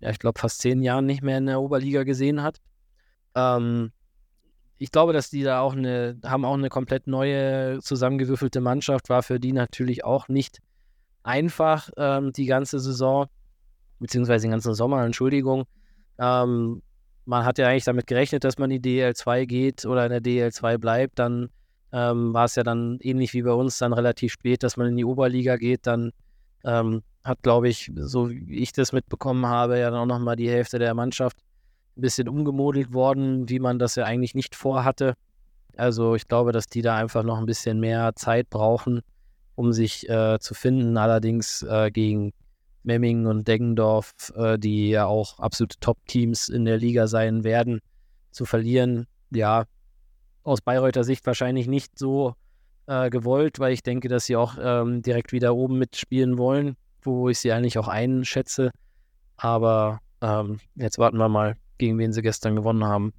ja, ich glaube, fast zehn Jahren nicht mehr in der Oberliga gesehen hat. Ähm, ich glaube, dass die da auch eine, haben auch eine komplett neue zusammengewürfelte Mannschaft, war für die natürlich auch nicht einfach ähm, die ganze Saison, beziehungsweise den ganzen Sommer, Entschuldigung. Ähm, man hat ja eigentlich damit gerechnet, dass man in die DL2 geht oder in der DL2 bleibt, dann ähm, war es ja dann ähnlich wie bei uns dann relativ spät, dass man in die Oberliga geht. Dann ähm, hat, glaube ich, so wie ich das mitbekommen habe, ja dann auch nochmal die Hälfte der Mannschaft ein bisschen umgemodelt worden, wie man das ja eigentlich nicht vorhatte. Also ich glaube, dass die da einfach noch ein bisschen mehr Zeit brauchen, um sich äh, zu finden. Allerdings äh, gegen Memmingen und Deggendorf, äh, die ja auch absolute Top-Teams in der Liga sein werden, zu verlieren, ja, aus Bayreuther Sicht wahrscheinlich nicht so äh, gewollt, weil ich denke, dass sie auch ähm, direkt wieder oben mitspielen wollen, wo ich sie eigentlich auch einschätze. Aber ähm, jetzt warten wir mal, gegen wen sie gestern gewonnen haben.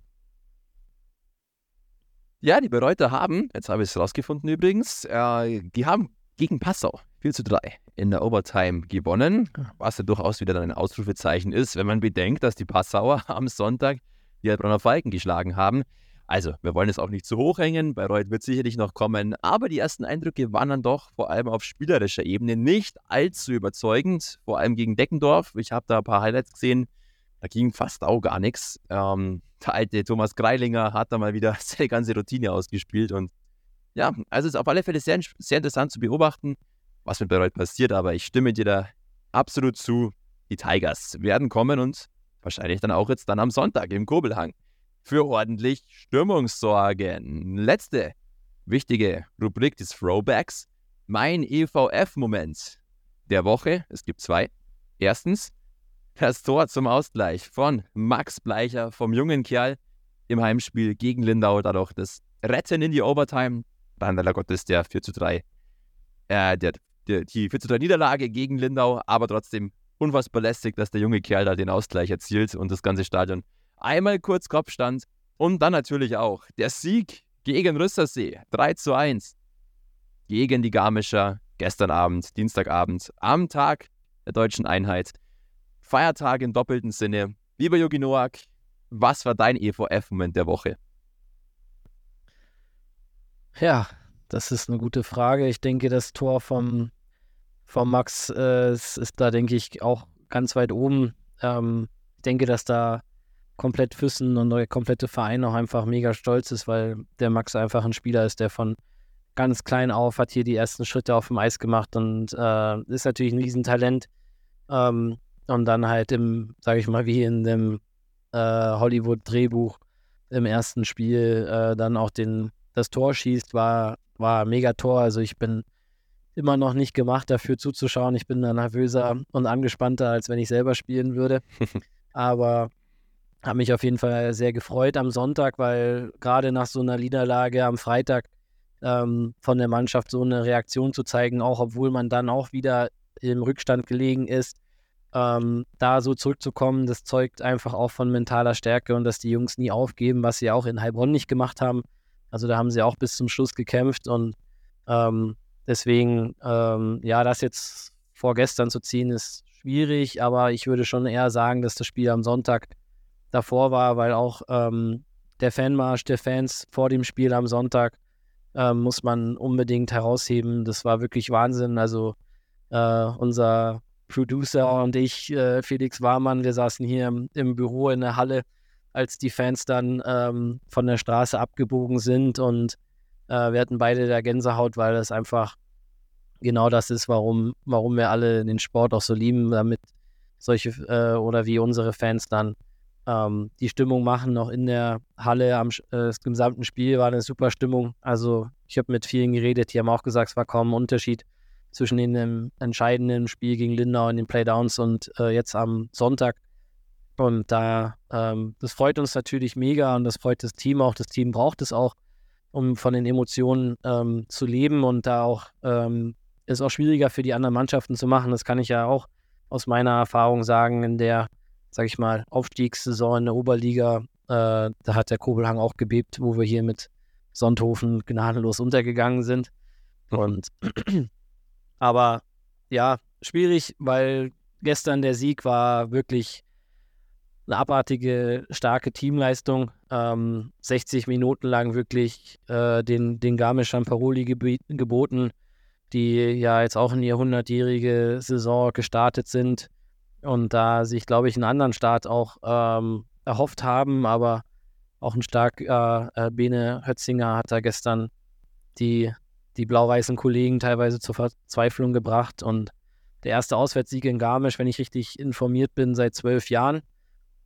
Ja, die Bayreuther haben, jetzt habe ich es rausgefunden übrigens, äh, die haben gegen Passau 4 zu 3 in der Overtime gewonnen, was ja durchaus wieder ein Ausrufezeichen ist, wenn man bedenkt, dass die Passauer am Sonntag die Heilbronner Falken geschlagen haben. Also, wir wollen es auch nicht zu hoch hängen. Bayreuth wird sicherlich noch kommen, aber die ersten Eindrücke waren dann doch vor allem auf spielerischer Ebene nicht allzu überzeugend. Vor allem gegen Deckendorf. Ich habe da ein paar Highlights gesehen. Da ging fast auch gar nichts. Ähm, der alte Thomas Greilinger hat da mal wieder seine ganze Routine ausgespielt. Und ja, also es ist auf alle Fälle sehr, sehr interessant zu beobachten, was mit Bayreuth passiert. Aber ich stimme dir da absolut zu. Die Tigers werden kommen und wahrscheinlich dann auch jetzt dann am Sonntag im Kobelhang für ordentlich Stimmung sorgen. Letzte wichtige Rubrik des Throwbacks. Mein EVF-Moment der Woche. Es gibt zwei. Erstens das Tor zum Ausgleich von Max Bleicher vom jungen Kerl im Heimspiel gegen Lindau. Dadurch das Retten in die Overtime. Dann leider Gottes der 4 zu 3. Äh, der, der, die 4 zu 3 Niederlage gegen Lindau, aber trotzdem unfassbar lästig, dass der junge Kerl da den Ausgleich erzielt und das ganze Stadion einmal kurz Kopfstand und dann natürlich auch der Sieg gegen Rüssersee 3 zu 1 gegen die Garmischer gestern Abend, Dienstagabend, am Tag der deutschen Einheit. Feiertag im doppelten Sinne. Lieber Jogi Noak, was war dein EVF-Moment der Woche? Ja, das ist eine gute Frage. Ich denke, das Tor vom, vom Max äh, ist, ist, da, denke ich, auch ganz weit oben. Ähm, ich denke, dass da komplett Füssen und der komplette Verein auch einfach mega stolz ist, weil der Max einfach ein Spieler ist, der von ganz klein auf hat hier die ersten Schritte auf dem Eis gemacht und äh, ist natürlich ein Riesentalent. Ähm, und dann halt im, sage ich mal, wie in dem äh, Hollywood-Drehbuch im ersten Spiel äh, dann auch den, das Tor schießt, war, war mega Tor. Also ich bin immer noch nicht gemacht dafür zuzuschauen. Ich bin da nervöser und angespannter, als wenn ich selber spielen würde. Aber habe mich auf jeden Fall sehr gefreut am Sonntag, weil gerade nach so einer Niederlage am Freitag ähm, von der Mannschaft so eine Reaktion zu zeigen, auch obwohl man dann auch wieder im Rückstand gelegen ist, ähm, da so zurückzukommen, das zeugt einfach auch von mentaler Stärke und dass die Jungs nie aufgeben, was sie auch in Heilbronn nicht gemacht haben. Also da haben sie auch bis zum Schluss gekämpft und ähm, deswegen, ähm, ja, das jetzt vorgestern zu ziehen, ist schwierig, aber ich würde schon eher sagen, dass das Spiel am Sonntag davor war, weil auch ähm, der Fanmarsch der Fans vor dem Spiel am Sonntag äh, muss man unbedingt herausheben. Das war wirklich Wahnsinn. Also äh, unser Producer und ich, äh, Felix Warmann, wir saßen hier im, im, Büro in der Halle, als die Fans dann ähm, von der Straße abgebogen sind und äh, wir hatten beide der Gänsehaut, weil das einfach genau das ist, warum, warum wir alle den Sport auch so lieben, damit solche äh, oder wie unsere Fans dann ähm, die Stimmung machen. Noch in der Halle am äh, gesamten Spiel war eine super Stimmung. Also ich habe mit vielen geredet, die haben auch gesagt, es war kaum ein Unterschied zwischen dem entscheidenden Spiel gegen Lindau in den Playdowns und äh, jetzt am Sonntag. Und da, ähm, das freut uns natürlich mega und das freut das Team auch. Das Team braucht es auch, um von den Emotionen ähm, zu leben und da auch ähm, ist auch schwieriger für die anderen Mannschaften zu machen. Das kann ich ja auch aus meiner Erfahrung sagen. In der, sag ich mal, Aufstiegssaison in der Oberliga, äh, da hat der Kobelhang auch gebebt, wo wir hier mit Sonthofen gnadenlos untergegangen sind. Und aber ja, schwierig, weil gestern der Sieg war wirklich eine abartige, starke Teamleistung. Ähm, 60 Minuten lang wirklich äh, den, den Garmischern Paroli geboten die ja jetzt auch in ihre 100-jährige Saison gestartet sind und da sich, glaube ich, einen anderen Start auch ähm, erhofft haben, aber auch ein stark äh, äh, Bene Hötzinger hat da gestern die, die blau-weißen Kollegen teilweise zur Verzweiflung gebracht und der erste Auswärtssieg in Garmisch, wenn ich richtig informiert bin, seit zwölf Jahren.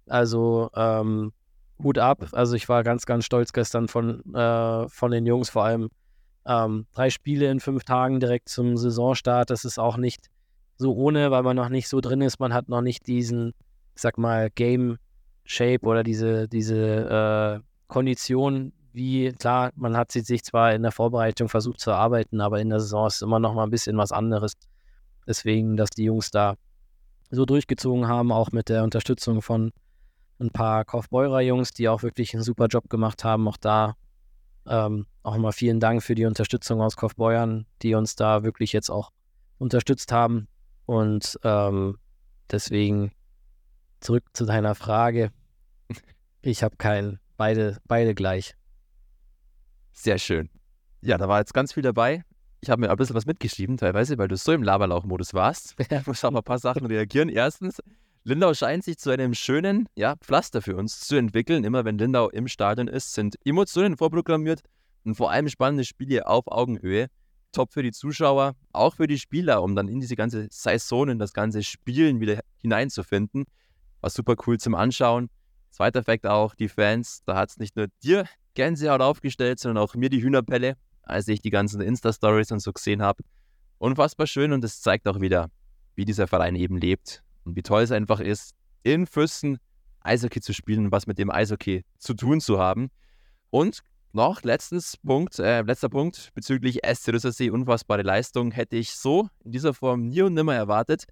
Also ähm, Hut ab. Also ich war ganz, ganz stolz gestern von, äh, von den Jungs, vor allem ähm, drei Spiele in fünf Tagen direkt zum Saisonstart, das ist auch nicht so ohne, weil man noch nicht so drin ist. Man hat noch nicht diesen, ich sag mal, Game Shape oder diese, diese äh, Kondition, wie, klar, man hat sich zwar in der Vorbereitung versucht zu erarbeiten, aber in der Saison ist immer noch mal ein bisschen was anderes. Deswegen, dass die Jungs da so durchgezogen haben, auch mit der Unterstützung von ein paar Kaufbeurer-Jungs, die auch wirklich einen super Job gemacht haben. Auch da ähm, auch mal vielen Dank für die Unterstützung aus Kaufbeuern, die uns da wirklich jetzt auch unterstützt haben. Und ähm, deswegen zurück zu deiner Frage. Ich habe keinen, beide, beide gleich. Sehr schön. Ja, da war jetzt ganz viel dabei. Ich habe mir ein bisschen was mitgeschrieben, teilweise, weil du so im Laberlauch-Modus warst. Ich muss auf ein paar Sachen reagieren. Erstens, Lindau scheint sich zu einem schönen ja, Pflaster für uns zu entwickeln. Immer wenn Lindau im Stadion ist, sind Emotionen vorprogrammiert und vor allem spannende Spiele auf Augenhöhe. Top für die Zuschauer, auch für die Spieler, um dann in diese ganze Saison, in das ganze Spielen wieder hineinzufinden. War super cool zum Anschauen. Zweiter Fakt auch, die Fans, da hat es nicht nur dir Gänsehaut aufgestellt, sondern auch mir die Hühnerpelle, als ich die ganzen Insta-Stories und so gesehen habe. Unfassbar schön und es zeigt auch wieder, wie dieser Verein eben lebt und wie toll es einfach ist, in Füssen Eishockey zu spielen und was mit dem Eishockey zu tun zu haben. Und noch letztens Punkt, äh, letzter Punkt bezüglich SC Rüssersee, unfassbare Leistung, hätte ich so in dieser Form nie und nimmer erwartet.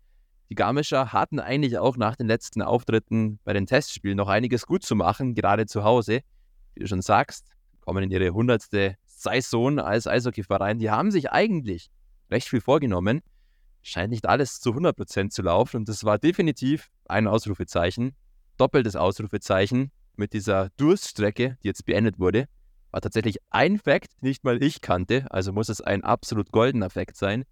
Die Garmischer hatten eigentlich auch nach den letzten Auftritten bei den Testspielen noch einiges gut zu machen, gerade zu Hause. Wie du schon sagst, kommen in ihre hundertste Saison als Eishockeyverein. Die haben sich eigentlich recht viel vorgenommen scheint nicht alles zu 100% zu laufen. Und das war definitiv ein Ausrufezeichen, doppeltes Ausrufezeichen mit dieser Durststrecke, die jetzt beendet wurde. War tatsächlich ein Fakt, nicht mal ich kannte, also muss es ein absolut goldener Fakt sein.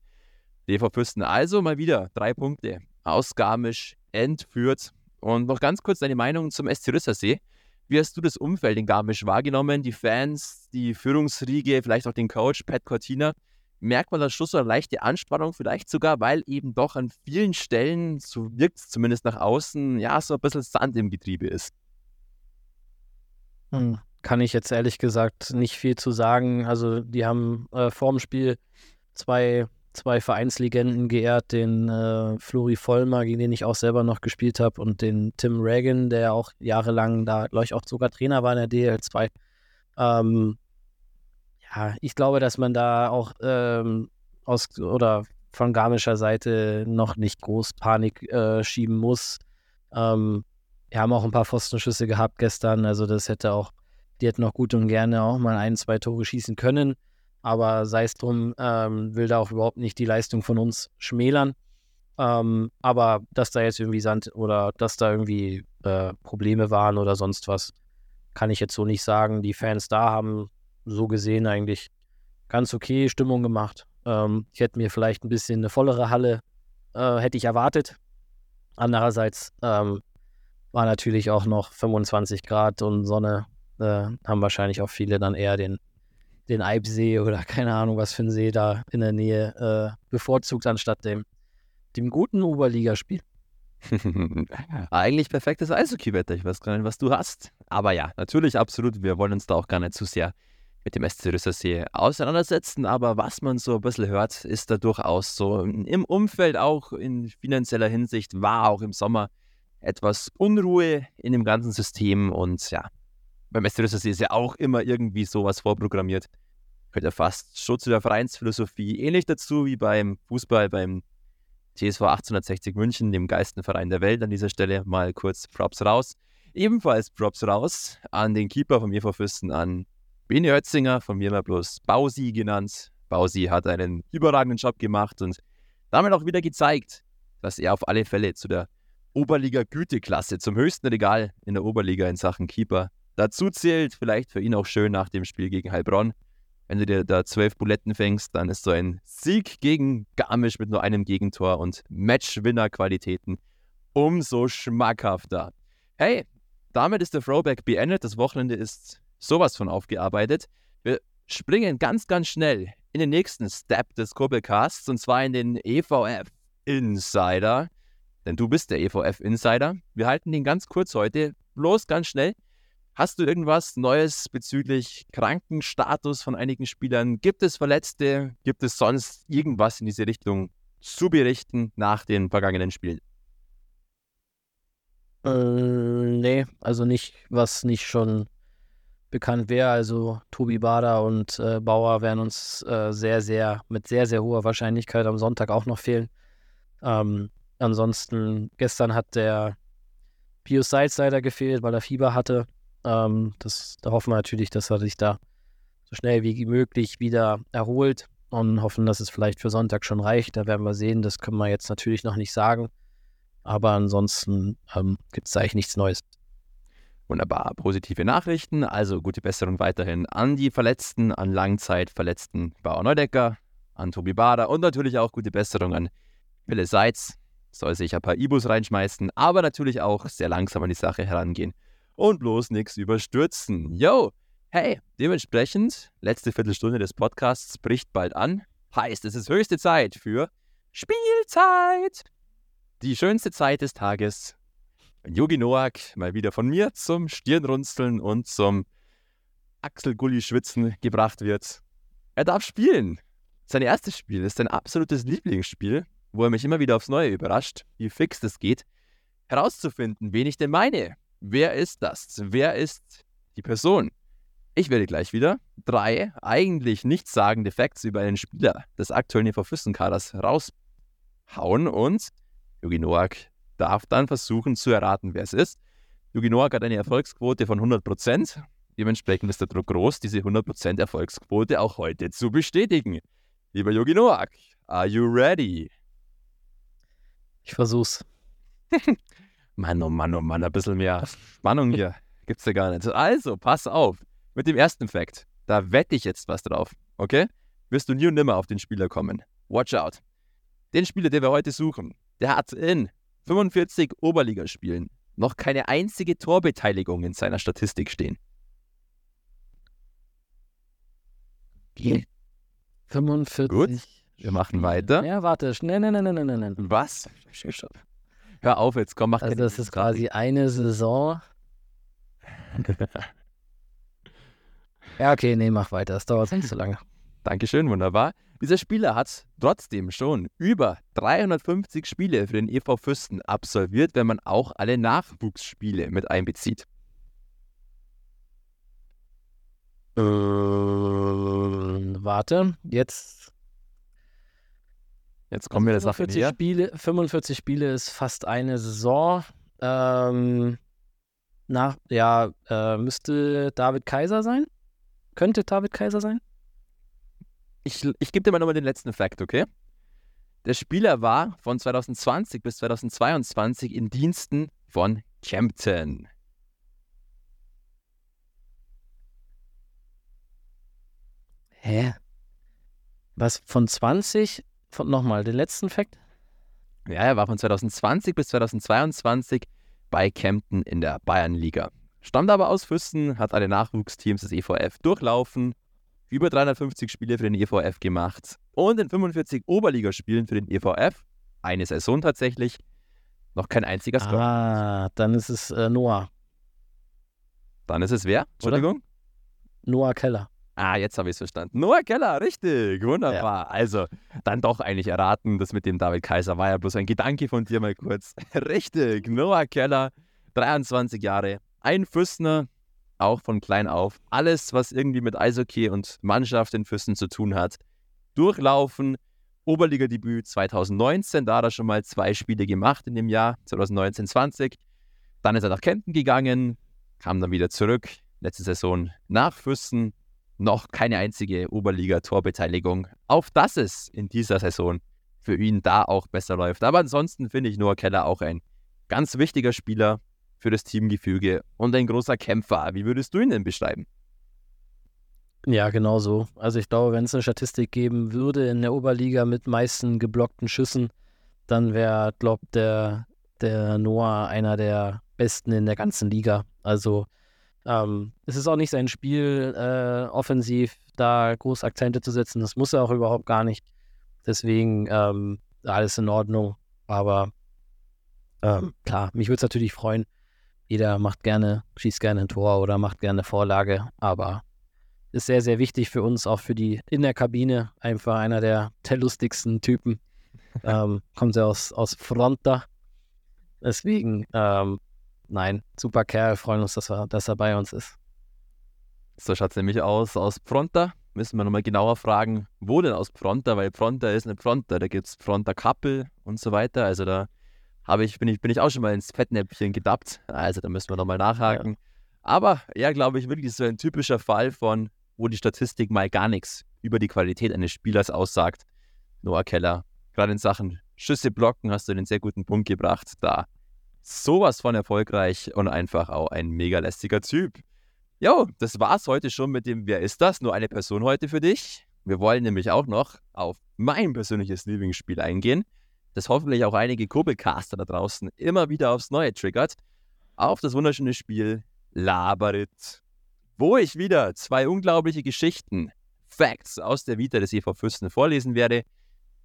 DV Fürsten also mal wieder drei Punkte aus Garmisch entführt. Und noch ganz kurz deine Meinung zum SC Rüssersee. Wie hast du das Umfeld in Garmisch wahrgenommen? Die Fans, die Führungsriege, vielleicht auch den Coach Pat Cortina merkt man am Schluss so eine leichte Anspannung, vielleicht sogar, weil eben doch an vielen Stellen, so wirkt es zumindest nach außen, ja, so ein bisschen Sand im Getriebe ist. Hm, kann ich jetzt ehrlich gesagt nicht viel zu sagen. Also, die haben äh, vorm Spiel zwei, zwei Vereinslegenden geehrt, den äh, Flori Vollmer, gegen den ich auch selber noch gespielt habe, und den Tim Reagan, der auch jahrelang da, glaube ich, auch sogar Trainer war in der DL2. Ähm, ja, ich glaube, dass man da auch ähm, aus oder von Garmischer Seite noch nicht groß Panik äh, schieben muss. Ähm, wir haben auch ein paar Pfostenschüsse gehabt gestern, also das hätte auch Die hätten auch gut und gerne auch mal ein, zwei Tore schießen können. Aber sei es drum, ähm, will da auch überhaupt nicht die Leistung von uns schmälern. Ähm, aber dass da jetzt irgendwie Sand oder dass da irgendwie äh, Probleme waren oder sonst was, kann ich jetzt so nicht sagen. Die Fans da haben so gesehen eigentlich ganz okay Stimmung gemacht. Ähm, ich hätte mir vielleicht ein bisschen eine vollere Halle äh, hätte ich erwartet. Andererseits ähm, war natürlich auch noch 25 Grad und Sonne. Äh, haben wahrscheinlich auch viele dann eher den, den Eibsee oder keine Ahnung, was für ein See da in der Nähe äh, bevorzugt, anstatt dem, dem guten Oberligaspiel. Eigentlich perfektes Eishockey-Wetter. Ich weiß gar nicht, was du hast. Aber ja, natürlich, absolut. Wir wollen uns da auch gar nicht zu sehr mit dem SC Rüssersee auseinandersetzen. Aber was man so ein bisschen hört, ist da durchaus so im Umfeld, auch in finanzieller Hinsicht, war auch im Sommer etwas Unruhe in dem ganzen System. Und ja, beim SC ist ja auch immer irgendwie sowas vorprogrammiert. Gehört ja fast schon zu der Vereinsphilosophie. Ähnlich dazu wie beim Fußball, beim TSV 1860 München, dem geilsten Verein der Welt. An dieser Stelle mal kurz Props raus. Ebenfalls Props raus an den Keeper vom EV Fürsten, an Beni Hötzinger, von mir mal bloß Bausi genannt. Bausi hat einen überragenden Job gemacht und damit auch wieder gezeigt, dass er auf alle Fälle zu der Oberliga-Güteklasse, zum höchsten Regal in der Oberliga in Sachen Keeper dazu zählt. Vielleicht für ihn auch schön nach dem Spiel gegen Heilbronn. Wenn du dir da zwölf Buletten fängst, dann ist so ein Sieg gegen Garmisch mit nur einem Gegentor und Matchwinner-Qualitäten umso schmackhafter. Hey, damit ist der Throwback beendet. Das Wochenende ist sowas von aufgearbeitet. Wir springen ganz, ganz schnell in den nächsten Step des Kurbelcasts und zwar in den EVF Insider. Denn du bist der EVF Insider. Wir halten den ganz kurz heute, bloß ganz schnell. Hast du irgendwas Neues bezüglich Krankenstatus von einigen Spielern? Gibt es Verletzte? Gibt es sonst irgendwas in diese Richtung zu berichten nach den vergangenen Spielen? Äh, nee, also nicht, was nicht schon bekannt wäre. Also Tobi Bader und äh, Bauer werden uns äh, sehr, sehr, mit sehr, sehr hoher Wahrscheinlichkeit am Sonntag auch noch fehlen. Ähm, ansonsten, gestern hat der Pius Seitz leider gefehlt, weil er Fieber hatte. Ähm, das, da hoffen wir natürlich, dass er sich da so schnell wie möglich wieder erholt und hoffen, dass es vielleicht für Sonntag schon reicht. Da werden wir sehen. Das können wir jetzt natürlich noch nicht sagen. Aber ansonsten ähm, gibt es eigentlich nichts Neues. Wunderbar, positive Nachrichten. Also gute Besserung weiterhin an die Verletzten, an Langzeitverletzten Bauer Neudecker, an Tobi Bader und natürlich auch gute Besserung an Philipp Seitz. Soll sich ein paar Ibus reinschmeißen, aber natürlich auch sehr langsam an die Sache herangehen und bloß nichts überstürzen. Yo, hey, dementsprechend, letzte Viertelstunde des Podcasts bricht bald an. Heißt, es ist höchste Zeit für Spielzeit. Die schönste Zeit des Tages. Wenn Yogi Noak mal wieder von mir zum Stirnrunzeln und zum Achselgulli-Schwitzen gebracht wird. Er darf spielen. Sein erstes Spiel ist sein absolutes Lieblingsspiel, wo er mich immer wieder aufs Neue überrascht, wie fix das geht, herauszufinden, wen ich denn meine. Wer ist das? Wer ist die Person? Ich werde gleich wieder drei eigentlich nichtssagende Facts über einen Spieler des aktuellen EV Füssenkaders raushauen und Yogi Noak darf dann versuchen zu erraten, wer es ist. Yogi Noak hat eine Erfolgsquote von 100%. Dementsprechend ist der Druck groß, diese 100% Erfolgsquote auch heute zu bestätigen. Lieber Yogi Noak, are you ready? Ich versuch's. Mann, oh Mann, oh Mann, ein bisschen mehr Spannung hier gibt's ja gar nicht. Also, pass auf. Mit dem ersten Fact, da wette ich jetzt was drauf, okay? Wirst du nie und nimmer auf den Spieler kommen. Watch out. Den Spieler, den wir heute suchen, der hat in 45 Oberligaspielen noch keine einzige Torbeteiligung in seiner Statistik stehen. 45. Gut, wir machen weiter. Ja, warte. Nein, nein, nein, nein, nein, nein. Was? Hör auf jetzt, komm, mach Also das ist quasi eine Saison. ja, okay, nee, mach weiter. Das dauert nicht so lange. Dankeschön, wunderbar. Dieser Spieler hat trotzdem schon über 350 Spiele für den EV Fürsten absolviert, wenn man auch alle Nachwuchsspiele mit einbezieht. Äh, warte, jetzt Jetzt kommen wir der Sache 45 näher. Spiele, 45 Spiele ist fast eine Saison. Ähm, nach, ja, äh, müsste David Kaiser sein? Könnte David Kaiser sein? Ich, ich gebe dir mal nochmal den letzten Fakt, okay? Der Spieler war von 2020 bis 2022 in Diensten von Kempten. Hä? Was von 20? Nochmal, den letzten Fakt? Ja, er war von 2020 bis 2022 bei Kempten in der Bayernliga. Stammt aber aus Füssen, hat alle Nachwuchsteams des EVF durchlaufen, über 350 Spiele für den EVF gemacht und in 45 Oberligaspielen für den EVF, eine Saison tatsächlich, noch kein einziger Score. Ah, dann ist es äh, Noah. Dann ist es wer? Entschuldigung? Noah Keller. Ah, jetzt habe ich es verstanden. Noah Keller, richtig. Wunderbar. Ja. Also, dann doch eigentlich erraten, das mit dem David Kaiser war ja bloß ein Gedanke von dir mal kurz. richtig. Noah Keller, 23 Jahre, ein Füssner, auch von klein auf. Alles, was irgendwie mit Eishockey und Mannschaft in Füssen zu tun hat, durchlaufen. Oberligadebüt 2019, da hat er schon mal zwei Spiele gemacht in dem Jahr, 2019-20. Dann ist er nach Kempten gegangen, kam dann wieder zurück. Letzte Saison nach Füssen, noch keine einzige Oberliga-Torbeteiligung. Auf dass es in dieser Saison für ihn da auch besser läuft. Aber ansonsten finde ich Noah Keller auch ein ganz wichtiger Spieler für das Teamgefüge und ein großer Kämpfer. Wie würdest du ihn denn beschreiben? Ja, genau so. Also ich glaube, wenn es eine Statistik geben würde in der Oberliga mit meisten geblockten Schüssen, dann wäre, glaube der, der Noah einer der besten in der ganzen Liga. Also ähm, es ist auch nicht sein Spiel, äh, offensiv da groß Akzente zu setzen. Das muss er auch überhaupt gar nicht. Deswegen ähm, alles in Ordnung. Aber ähm, klar, mich würde es natürlich freuen. Jeder macht gerne, schießt gerne ein Tor oder macht gerne eine Vorlage. Aber ist sehr, sehr wichtig für uns, auch für die in der Kabine. Einfach einer der, der lustigsten Typen. ähm, kommt ja aus, aus Fronta. Deswegen, ähm, Nein, super Kerl, freuen uns, dass er, dass er bei uns ist. So schaut es nämlich aus. Aus Pronta müssen wir nochmal genauer fragen, wo denn aus Pronta, weil Pronta ist eine Pronta, da gibt es Pronta Kappel und so weiter. Also da habe ich, bin, ich, bin ich auch schon mal ins Fettnäpfchen gedappt. Also da müssen wir nochmal nachhaken. Ja. Aber ja, glaube ich, wirklich so ein typischer Fall von, wo die Statistik mal gar nichts über die Qualität eines Spielers aussagt. Noah Keller, gerade in Sachen Schüsse blocken hast du einen sehr guten Punkt gebracht. Da sowas von erfolgreich und einfach auch ein mega lästiger Typ. Jo, das war's heute schon mit dem Wer ist das? Nur eine Person heute für dich. Wir wollen nämlich auch noch auf mein persönliches Lieblingsspiel eingehen, das hoffentlich auch einige Kurbelcaster da draußen immer wieder aufs Neue triggert. Auf das wunderschöne Spiel Laberit, wo ich wieder zwei unglaubliche Geschichten, Facts aus der Vita des EV Fürsten vorlesen werde.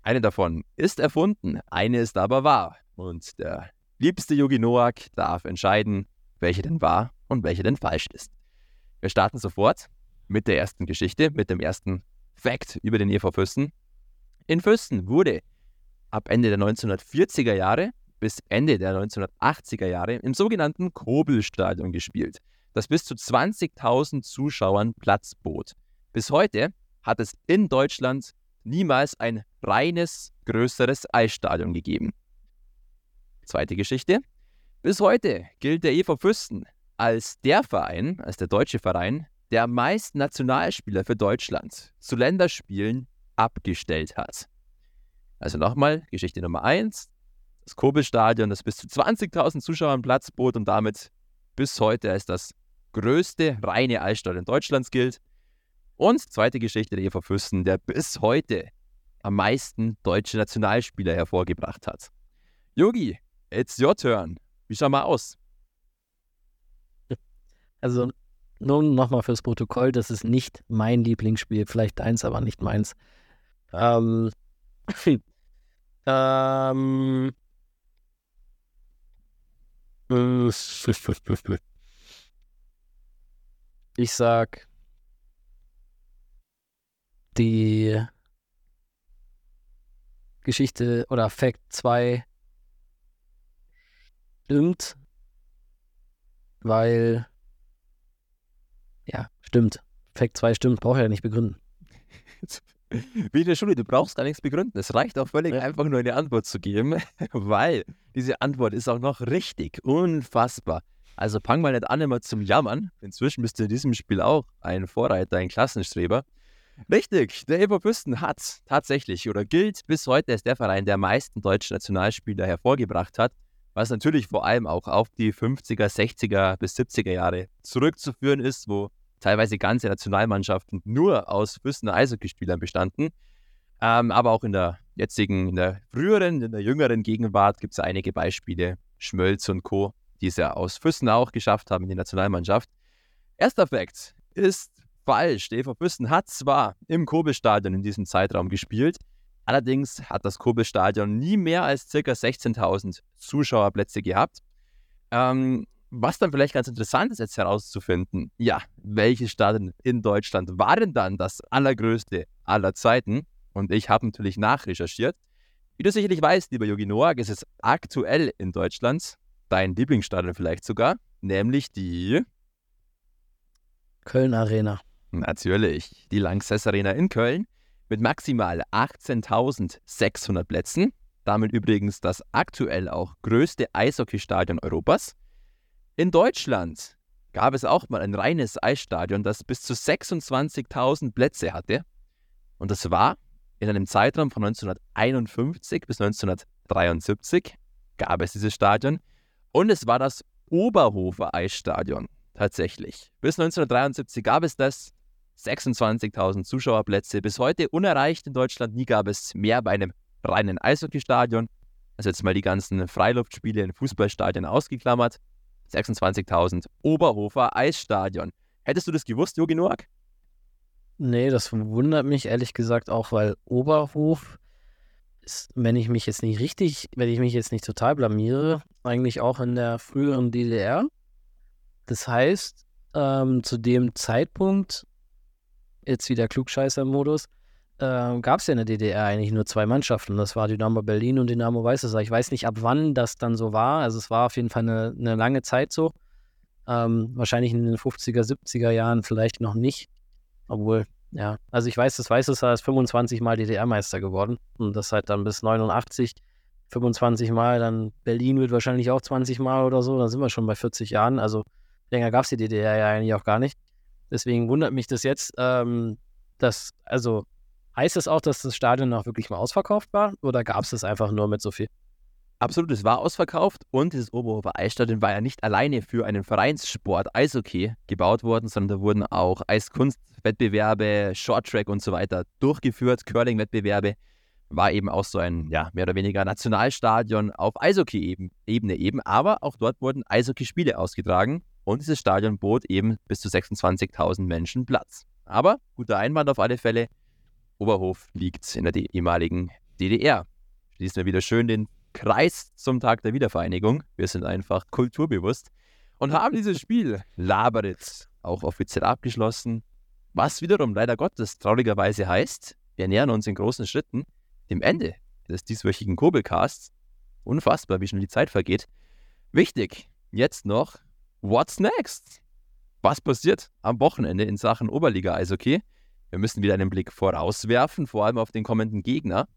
Eine davon ist erfunden, eine ist aber wahr. Und der liebste Yogi Noak darf entscheiden, welche denn wahr und welche denn falsch ist. Wir starten sofort mit der ersten Geschichte, mit dem ersten Fact über den EV Füssen. In Füssen wurde ab Ende der 1940er Jahre bis Ende der 1980er Jahre im sogenannten Kobelstadion gespielt, das bis zu 20.000 Zuschauern Platz bot. Bis heute hat es in Deutschland niemals ein reines, größeres Eisstadion gegeben. Zweite Geschichte. Bis heute gilt der EV Fürsten als der Verein, als der deutsche Verein, der meist Nationalspieler für Deutschland zu Länderspielen abgestellt hat. Also nochmal, Geschichte Nummer 1. Das Kobelstadion, das bis zu 20.000 Zuschauern Platz bot und damit bis heute als das größte reine Eisstadion Deutschlands gilt. Und zweite Geschichte der EV Fürsten, der bis heute am meisten deutsche Nationalspieler hervorgebracht hat. Yogi, It's your turn. Wie schau mal aus? Also, nur nochmal fürs Protokoll, das ist nicht mein Lieblingsspiel, vielleicht eins, aber nicht meins. Ähm, ähm, ich sag, die Geschichte oder Fact 2 stimmt, weil, ja, stimmt. Fact 2 stimmt, brauche ich ja nicht begründen. Wie in der Schule, du brauchst gar nichts begründen. Es reicht auch völlig ja. einfach nur eine Antwort zu geben, weil diese Antwort ist auch noch richtig. Unfassbar. Also fang mal nicht an, immer zum Jammern. Inzwischen bist du in diesem Spiel auch ein Vorreiter, ein Klassenstreber. Richtig, der EV Büsten hat tatsächlich oder gilt bis heute als der Verein, der meisten deutschen Nationalspieler hervorgebracht hat, was natürlich vor allem auch auf die 50er, 60er bis 70er Jahre zurückzuführen ist, wo teilweise ganze Nationalmannschaften nur aus Büstener Eishockeyspielern bestanden. Ähm, aber auch in der jetzigen, in der früheren, in der jüngeren Gegenwart gibt es einige Beispiele, Schmölz und Co., die es ja aus Füssen auch geschafft haben in die Nationalmannschaft. Erster Fakt ist falsch. Der EV Füssen hat zwar im Kobelstadion in diesem Zeitraum gespielt, allerdings hat das Kobelstadion nie mehr als ca. 16.000 Zuschauerplätze gehabt. Ähm, was dann vielleicht ganz interessant ist, jetzt herauszufinden, ja, welche Stadien in Deutschland waren dann das allergrößte aller Zeiten? Und ich habe natürlich nachrecherchiert. Wie du sicherlich weißt, lieber Yogi Noak, ist es aktuell in Deutschland dein Lieblingsstadion vielleicht sogar, nämlich die Köln Arena. Natürlich, die Lanxess Arena in Köln mit maximal 18.600 Plätzen. Damit übrigens das aktuell auch größte Eishockeystadion Europas. In Deutschland gab es auch mal ein reines Eisstadion, das bis zu 26.000 Plätze hatte. Und das war in einem Zeitraum von 1951 bis 1973 gab es dieses Stadion. Und es war das Oberhofer Eisstadion tatsächlich. Bis 1973 gab es das. 26.000 Zuschauerplätze. Bis heute unerreicht in Deutschland. Nie gab es mehr bei einem reinen Eishockeystadion. Also jetzt mal die ganzen Freiluftspiele in Fußballstadien ausgeklammert. 26.000 Oberhofer Eisstadion. Hättest du das gewusst, Jogi Noack? Nee, das wundert mich ehrlich gesagt auch, weil Oberhof ist, wenn ich mich jetzt nicht richtig, wenn ich mich jetzt nicht total blamiere, eigentlich auch in der früheren DDR. Das heißt, ähm, zu dem Zeitpunkt, jetzt wieder Klugscheißer-Modus, äh, gab es ja in der DDR eigentlich nur zwei Mannschaften. Das war Dynamo Berlin und Dynamo Weißersee. Ich weiß nicht, ab wann das dann so war. Also es war auf jeden Fall eine, eine lange Zeit so. Ähm, wahrscheinlich in den 50er, 70er Jahren vielleicht noch nicht. Obwohl, ja, also ich weiß, das Weißersee ist 25 Mal DDR-Meister geworden. Und das halt dann bis 89, 25 Mal. Dann Berlin wird wahrscheinlich auch 20 Mal oder so. Dann sind wir schon bei 40 Jahren. Also länger gab es die DDR ja eigentlich auch gar nicht. Deswegen wundert mich das jetzt, ähm, dass, also Heißt das auch, dass das Stadion auch wirklich mal ausverkauft war oder gab es das einfach nur mit so viel? Absolut, es war ausverkauft und dieses Oberhofer Eisstadion war ja nicht alleine für einen Vereinssport Eishockey gebaut worden, sondern da wurden auch Eiskunstwettbewerbe, Shorttrack und so weiter durchgeführt, Curling-Wettbewerbe. War eben auch so ein, ja, mehr oder weniger Nationalstadion auf Eishockey-Ebene eben, aber auch dort wurden Eishockeyspiele ausgetragen und dieses Stadion bot eben bis zu 26.000 Menschen Platz. Aber guter Einwand auf alle Fälle, Oberhof liegt in der ehemaligen DDR. Schließen wir wieder schön den Kreis zum Tag der Wiedervereinigung. Wir sind einfach kulturbewusst und haben dieses Spiel Laberitz auch offiziell abgeschlossen. Was wiederum leider Gottes traurigerweise heißt, wir nähern uns in großen Schritten dem Ende des dieswöchigen Kobelcasts. Unfassbar, wie schon die Zeit vergeht. Wichtig, jetzt noch, what's next? Was passiert am Wochenende in Sachen Oberliga-Eishockey? Wir müssen wieder einen Blick vorauswerfen, vor allem auf den kommenden Gegner.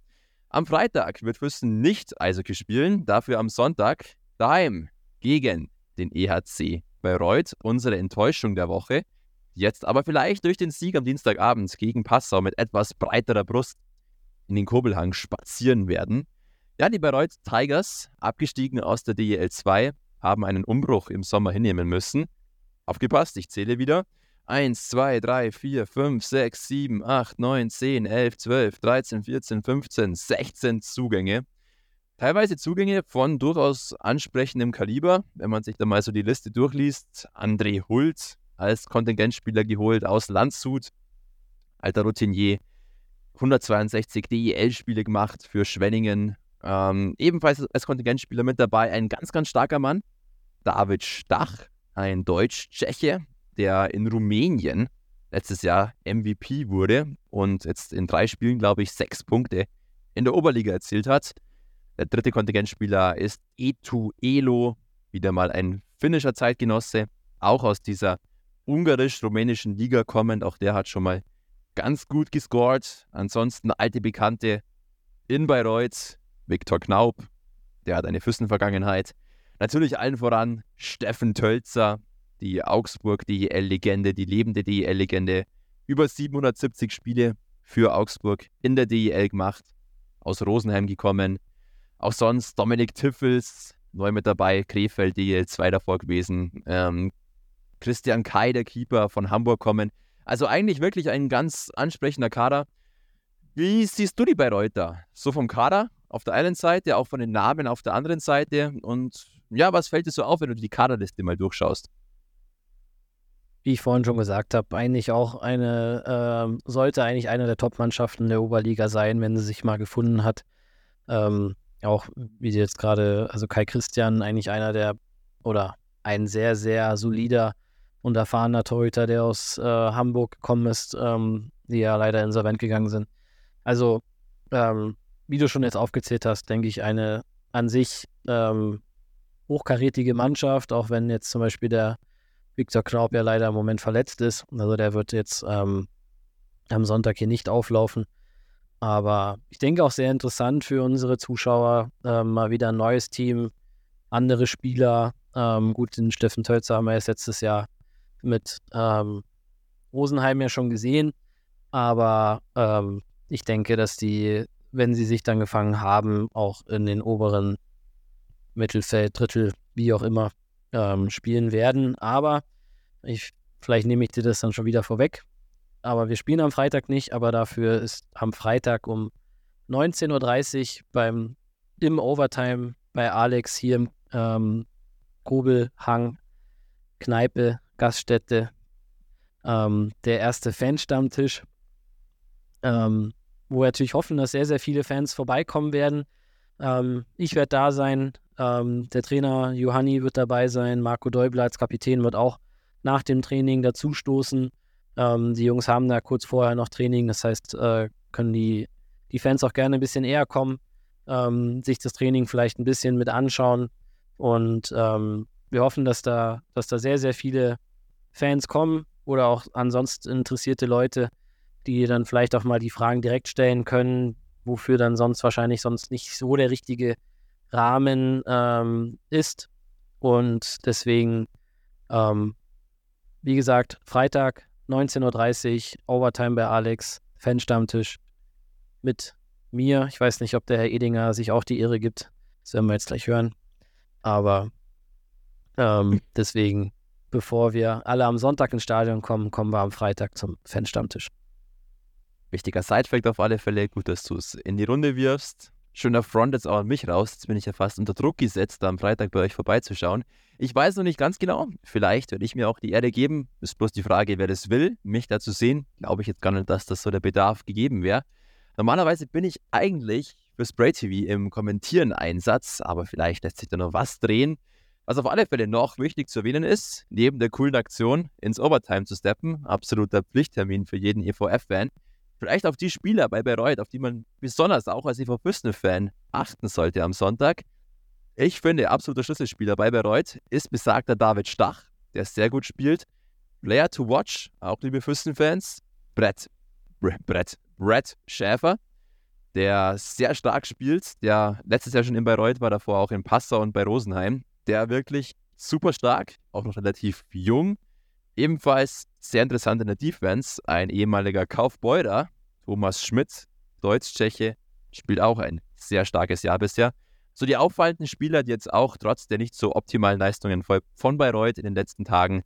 Am Freitag wird Füssen nicht Eishockey spielen, dafür am Sonntag daheim gegen den EHC Bayreuth. Unsere Enttäuschung der Woche. Jetzt aber vielleicht durch den Sieg am Dienstagabend gegen Passau mit etwas breiterer Brust in den Kobelhang spazieren werden. Ja, die Bayreuth Tigers, abgestiegen aus der DEL 2, haben einen Umbruch im Sommer hinnehmen müssen. Aufgepasst, ich zähle wieder. 1, 2, 3, 4, 5, 6, 7, 8, 9, 10, 11, 12, 13, 14, 15, 16 Zugänge. Teilweise Zugänge von durchaus ansprechendem Kaliber. Wenn man sich da mal so die Liste durchliest, André Hult als Kontingentspieler geholt aus Landshut, alter Routinier, 162 DEL-Spiele gemacht für Schwenningen. Ähm, ebenfalls als Kontingentspieler mit dabei ein ganz, ganz starker Mann, David Stach, ein Deutsch-Tscheche, der in Rumänien letztes Jahr MVP wurde und jetzt in drei Spielen, glaube ich, sechs Punkte in der Oberliga erzielt hat. Der dritte Kontingentspieler ist Etu Elo, wieder mal ein finnischer Zeitgenosse, auch aus dieser ungarisch-rumänischen Liga kommend. Auch der hat schon mal ganz gut gescored. Ansonsten alte Bekannte in Bayreuth, Viktor Knaub, der hat eine Füssen-Vergangenheit. Natürlich allen voran Steffen Tölzer, die Augsburg DEL-Legende, die lebende DEL-Legende. Über 770 Spiele für Augsburg in der DEL gemacht, aus Rosenheim gekommen. Auch sonst Dominik Tiffels, neu mit dabei, Krefeld DEL 2 davor gewesen. Ähm, Christian Kai, der Keeper von Hamburg kommen. Also eigentlich wirklich ein ganz ansprechender Kader. Wie siehst du die Bayreuther? So vom Kader auf der einen Seite, auch von den Namen auf der anderen Seite. Und ja, was fällt dir so auf, wenn du die Kaderliste mal durchschaust? Wie ich vorhin schon gesagt habe, eigentlich auch eine, äh, sollte eigentlich eine der Top-Mannschaften der Oberliga sein, wenn sie sich mal gefunden hat. Ähm, auch wie jetzt gerade, also Kai Christian, eigentlich einer der, oder ein sehr, sehr solider und erfahrener Torhüter, der aus äh, Hamburg gekommen ist, ähm, die ja leider insolvent gegangen sind. Also, ähm, wie du schon jetzt aufgezählt hast, denke ich, eine an sich ähm, hochkarätige Mannschaft, auch wenn jetzt zum Beispiel der Viktor Knaub ja leider im Moment verletzt ist. Also der wird jetzt ähm, am Sonntag hier nicht auflaufen. Aber ich denke auch sehr interessant für unsere Zuschauer. Ähm, mal wieder ein neues Team, andere Spieler. Ähm, gut, den Steffen Tölzer haben wir jetzt letztes Jahr mit ähm, Rosenheim ja schon gesehen. Aber ähm, ich denke, dass die, wenn sie sich dann gefangen haben, auch in den oberen Mittelfeld, Drittel, wie auch immer, ähm, spielen werden. Aber ich, vielleicht nehme ich dir das dann schon wieder vorweg. Aber wir spielen am Freitag nicht, aber dafür ist am Freitag um 19.30 Uhr beim im Overtime bei Alex hier im ähm, Grubelhang, Kneipe, Gaststätte, ähm, der erste Fanstammtisch, ähm, wo wir natürlich hoffen, dass sehr, sehr viele Fans vorbeikommen werden. Ähm, ich werde da sein, ähm, der Trainer Johanni wird dabei sein, Marco Däubler als Kapitän wird auch nach dem Training dazustoßen. Ähm, die Jungs haben da kurz vorher noch Training, das heißt, äh, können die, die Fans auch gerne ein bisschen eher kommen, ähm, sich das Training vielleicht ein bisschen mit anschauen. Und ähm, wir hoffen, dass da, dass da sehr, sehr viele Fans kommen oder auch ansonsten interessierte Leute, die dann vielleicht auch mal die Fragen direkt stellen können, wofür dann sonst wahrscheinlich sonst nicht so der richtige Rahmen ähm, ist. Und deswegen, ähm, wie gesagt, Freitag 19.30 Uhr, Overtime bei Alex, Fanstammtisch mit mir. Ich weiß nicht, ob der Herr Edinger sich auch die Ehre gibt. Das werden wir jetzt gleich hören. Aber ähm, deswegen, bevor wir alle am Sonntag ins Stadion kommen, kommen wir am Freitag zum Fanstammtisch. Wichtiger Sidefact auf alle Fälle. Gut, dass du es in die Runde wirfst. Schöner Front jetzt auch an mich raus. Jetzt bin ich ja fast unter Druck gesetzt, da am Freitag bei euch vorbeizuschauen. Ich weiß noch nicht ganz genau. Vielleicht werde ich mir auch die Erde geben. Ist bloß die Frage, wer das will, mich da zu sehen. Glaube ich jetzt gar nicht, dass das so der Bedarf gegeben wäre. Normalerweise bin ich eigentlich für Spray TV im Kommentieren Einsatz, aber vielleicht lässt sich da noch was drehen. Was auf alle Fälle noch wichtig zu erwähnen ist, neben der coolen Aktion ins Overtime zu steppen, absoluter Pflichttermin für jeden EVF-Fan, vielleicht auf die Spieler bei Bayreuth, auf die man besonders auch als EV Füssen-Fan achten sollte am Sonntag. Ich finde, absoluter Schlüsselspieler bei Bayreuth ist besagter David Stach, der sehr gut spielt. Player to watch, auch liebe Füssen-Fans, Brett, Brett, Brett Schäfer, der sehr stark spielt, der letztes Jahr schon in Bayreuth war, davor auch in Passau und bei Rosenheim, der wirklich super stark, auch noch relativ jung, Ebenfalls sehr interessant in der Defense, ein ehemaliger Kaufbeurer, Thomas Schmidt, Deutsch-Tscheche, spielt auch ein sehr starkes Jahr bisher. So die auffallenden Spieler, die jetzt auch trotz der nicht so optimalen Leistungen von Bayreuth in den letzten Tagen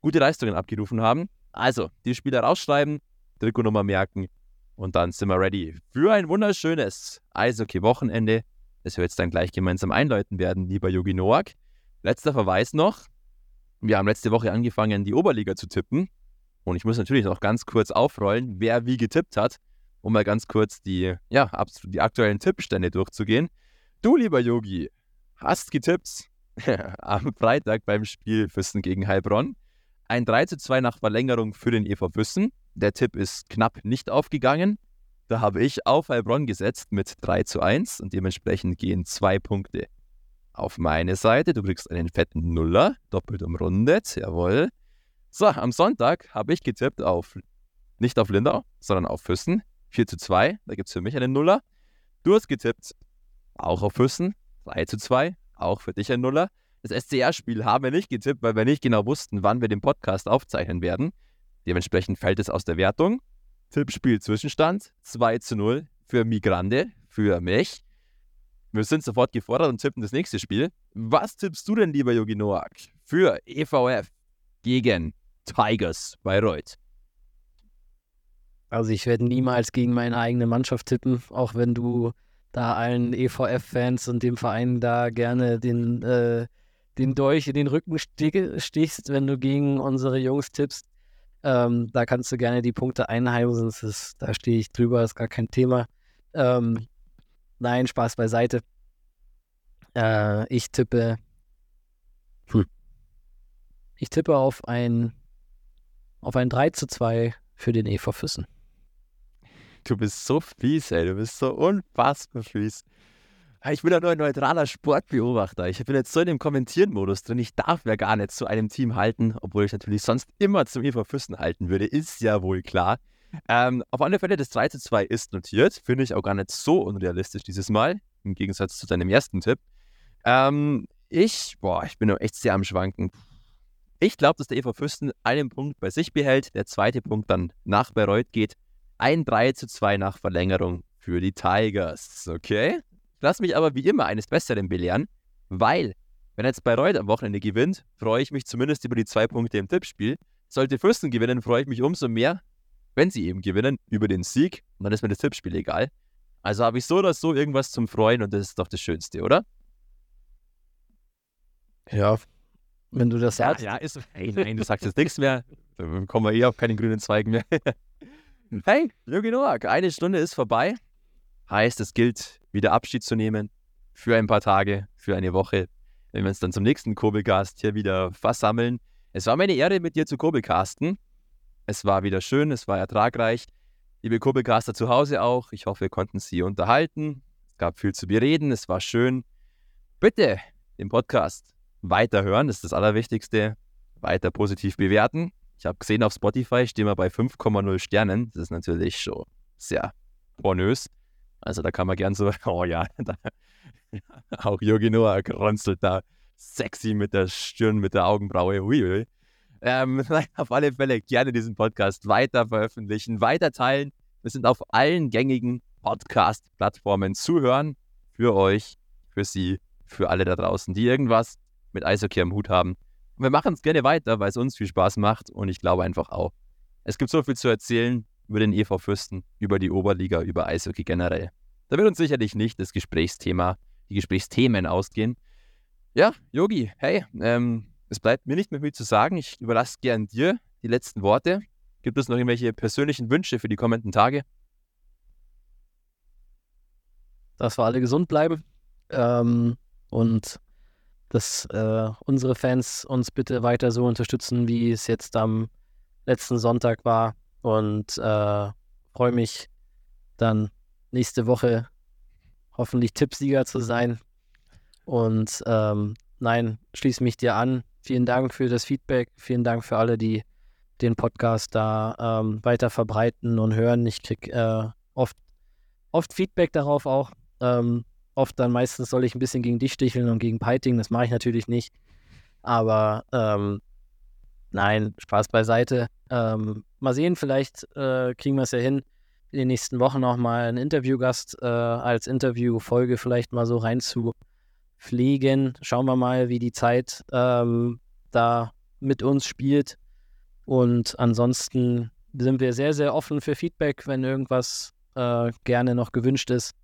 gute Leistungen abgerufen haben. Also, die Spieler rausschreiben, Trikotnummer merken und dann sind wir ready für ein wunderschönes Eishockey-Wochenende, das wir jetzt dann gleich gemeinsam einläuten werden, lieber Yogi Noak. Letzter Verweis noch, wir haben letzte Woche angefangen, die Oberliga zu tippen. Und ich muss natürlich noch ganz kurz aufrollen, wer wie getippt hat, um mal ganz kurz die, ja, die aktuellen Tippstände durchzugehen. Du, lieber Yogi, hast getippt am Freitag beim Spiel Füssen gegen Heilbronn. Ein 3 zu 2 nach Verlängerung für den EV Füssen. Der Tipp ist knapp nicht aufgegangen. Da habe ich auf Heilbronn gesetzt mit 3 zu 1 und dementsprechend gehen zwei Punkte auf meine Seite. Du kriegst einen fetten Nuller, doppelt umrundet, jawohl. So, am Sonntag habe ich getippt auf, nicht auf Lindau, sondern auf Füssen. 4 zu 2, da gibt es für mich einen Nuller. Du hast getippt auch auf Füssen, 3 zu 2, auch für dich ein Nuller. Das SCR-Spiel haben wir nicht getippt, weil wir nicht genau wussten, wann wir den Podcast aufzeichnen werden. Dementsprechend fällt es aus der Wertung. Tippspiel Zwischenstand 2 zu 0 für Migrande, für mich. Wir sind sofort gefordert und tippen das nächste Spiel. Was tippst du denn, lieber Yogi Noak, für EVF gegen Tigers Bayreuth? Also ich werde niemals gegen meine eigene Mannschaft tippen, auch wenn du da allen EVF-Fans und dem Verein da gerne den, äh, den Dolch in den Rücken stichst, wenn du gegen unsere Jungs tippst. Ähm, da kannst du gerne die Punkte einheimsen. Ist, da stehe ich drüber, ist gar kein Thema. Ähm, nein, Spaß beiseite. Äh, ich tippe. Hm. Ich tippe auf ein, auf ein 3 zu 2 für den EV Füssen. Du bist so fies, ey. Du bist so unfassbar fies. Ich bin ja nur ein neutraler Sportbeobachter. Ich bin jetzt so in dem Kommentieren-Modus drin. Ich darf ja gar nicht zu einem Team halten, obwohl ich natürlich sonst immer zum EV Füssen halten würde. Ist ja wohl klar. Ähm, auf alle Fälle, das 3 zu 2 ist notiert. Finde ich auch gar nicht so unrealistisch dieses Mal. Im Gegensatz zu deinem ersten Tipp. Ähm, ich, boah, ich bin noch echt sehr am Schwanken. Ich glaube, dass der EV Füssen einen Punkt bei sich behält, der zweite Punkt dann nach Bayreuth geht. Ein 3 zu 2 nach Verlängerung für die Tigers. Okay? Lass mich aber wie immer eines Besseren belehren, weil, wenn jetzt Bayreuth am Wochenende gewinnt, freue ich mich zumindest über die zwei Punkte im Tippspiel. Sollte Fürsten gewinnen, freue ich mich umso mehr, wenn sie eben gewinnen, über den Sieg. Und dann ist mir das Tippspiel egal. Also habe ich so oder so irgendwas zum Freuen und das ist doch das Schönste, oder? Ja, wenn du das sagst. Ja, ja ist. Hey, nein, du sagst jetzt nichts mehr. Dann kommen wir eh auf keine grünen Zweigen mehr. Hey, Jürgen Noack, eine Stunde ist vorbei. Heißt, es gilt, wieder Abschied zu nehmen für ein paar Tage, für eine Woche, wenn wir uns dann zum nächsten Kurbelcast hier wieder versammeln. Es war meine Ehre, mit dir zu Kurbelcasten. Es war wieder schön, es war ertragreich. Liebe Kurbelcaster zu Hause auch. Ich hoffe, wir konnten Sie unterhalten. Es gab viel zu bereden, es war schön. Bitte den Podcast weiterhören, das ist das Allerwichtigste. Weiter positiv bewerten. Ich habe gesehen, auf Spotify stehen wir bei 5,0 Sternen. Das ist natürlich schon sehr pornös. Also da kann man gern so, oh ja, da, auch Yogi Noah runzelt da sexy mit der Stirn, mit der Augenbraue. Hui, hui. Ähm, auf alle Fälle gerne diesen Podcast weiter veröffentlichen, weiter teilen. Wir sind auf allen gängigen Podcast-Plattformen zu hören. Für euch, für Sie, für alle da draußen, die irgendwas mit Eishockey am Hut haben und wir machen es gerne weiter, weil es uns viel Spaß macht und ich glaube einfach auch. Es gibt so viel zu erzählen über den EV Fürsten, über die Oberliga, über Eishockey generell. Da wird uns sicherlich nicht das Gesprächsthema, die Gesprächsthemen ausgehen. Ja, Yogi, hey, ähm, es bleibt mir nicht mehr viel zu sagen. Ich überlasse gern dir die letzten Worte. Gibt es noch irgendwelche persönlichen Wünsche für die kommenden Tage? Dass wir alle gesund bleiben ähm, und dass äh, unsere Fans uns bitte weiter so unterstützen, wie es jetzt am letzten Sonntag war. Und äh, freue mich dann nächste Woche hoffentlich Tippsieger zu sein. Und ähm, nein, schließe mich dir an. Vielen Dank für das Feedback. Vielen Dank für alle, die den Podcast da ähm, weiter verbreiten und hören. Ich kriege äh, oft, oft Feedback darauf auch. Ähm, oft dann meistens soll ich ein bisschen gegen dich sticheln und gegen Piting. Das mache ich natürlich nicht. Aber ähm, nein, Spaß beiseite. Ähm, mal sehen, vielleicht äh, kriegen wir es ja hin, in den nächsten Wochen auch mal einen Interviewgast äh, als Interviewfolge vielleicht mal so rein zu pflegen. Schauen wir mal, wie die Zeit ähm, da mit uns spielt. Und ansonsten sind wir sehr, sehr offen für Feedback, wenn irgendwas äh, gerne noch gewünscht ist.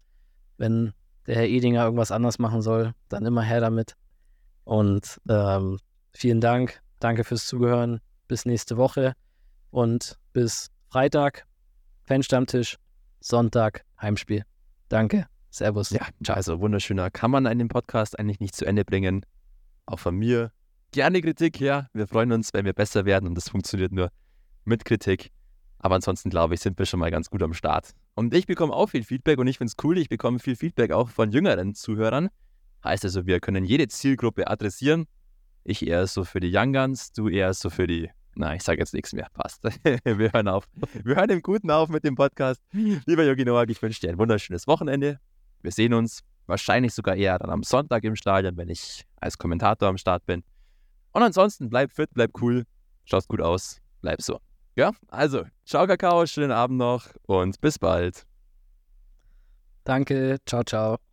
Wenn der Herr Edinger irgendwas anders machen soll, dann immer her damit. Und ähm, vielen Dank. Danke fürs Zuhören. Bis nächste Woche und bis Freitag, Fanstammtisch, Sonntag, Heimspiel. Danke. Servus. Ja, also wunderschöner. Kann man einen Podcast eigentlich nicht zu Ende bringen? Auch von mir. Gerne Kritik, ja. Wir freuen uns, wenn wir besser werden und das funktioniert nur mit Kritik. Aber ansonsten glaube ich, sind wir schon mal ganz gut am Start. Und ich bekomme auch viel Feedback und ich finde es cool, ich bekomme viel Feedback auch von jüngeren Zuhörern. Heißt also, wir können jede Zielgruppe adressieren. Ich eher so für die Young Guns, du eher so für die. Na, ich sage jetzt nichts mehr. Passt. wir hören auf. Wir hören im Guten auf mit dem Podcast. Lieber Yogi Noak, ich wünsche dir ein wunderschönes Wochenende. Wir sehen uns Wahrscheinlich sogar eher dann am Sonntag im Stadion, wenn ich als Kommentator am Start bin. Und ansonsten bleib fit, bleib cool, schaust gut aus, bleib so. Ja, also, ciao Kakao, schönen Abend noch und bis bald. Danke, ciao, ciao.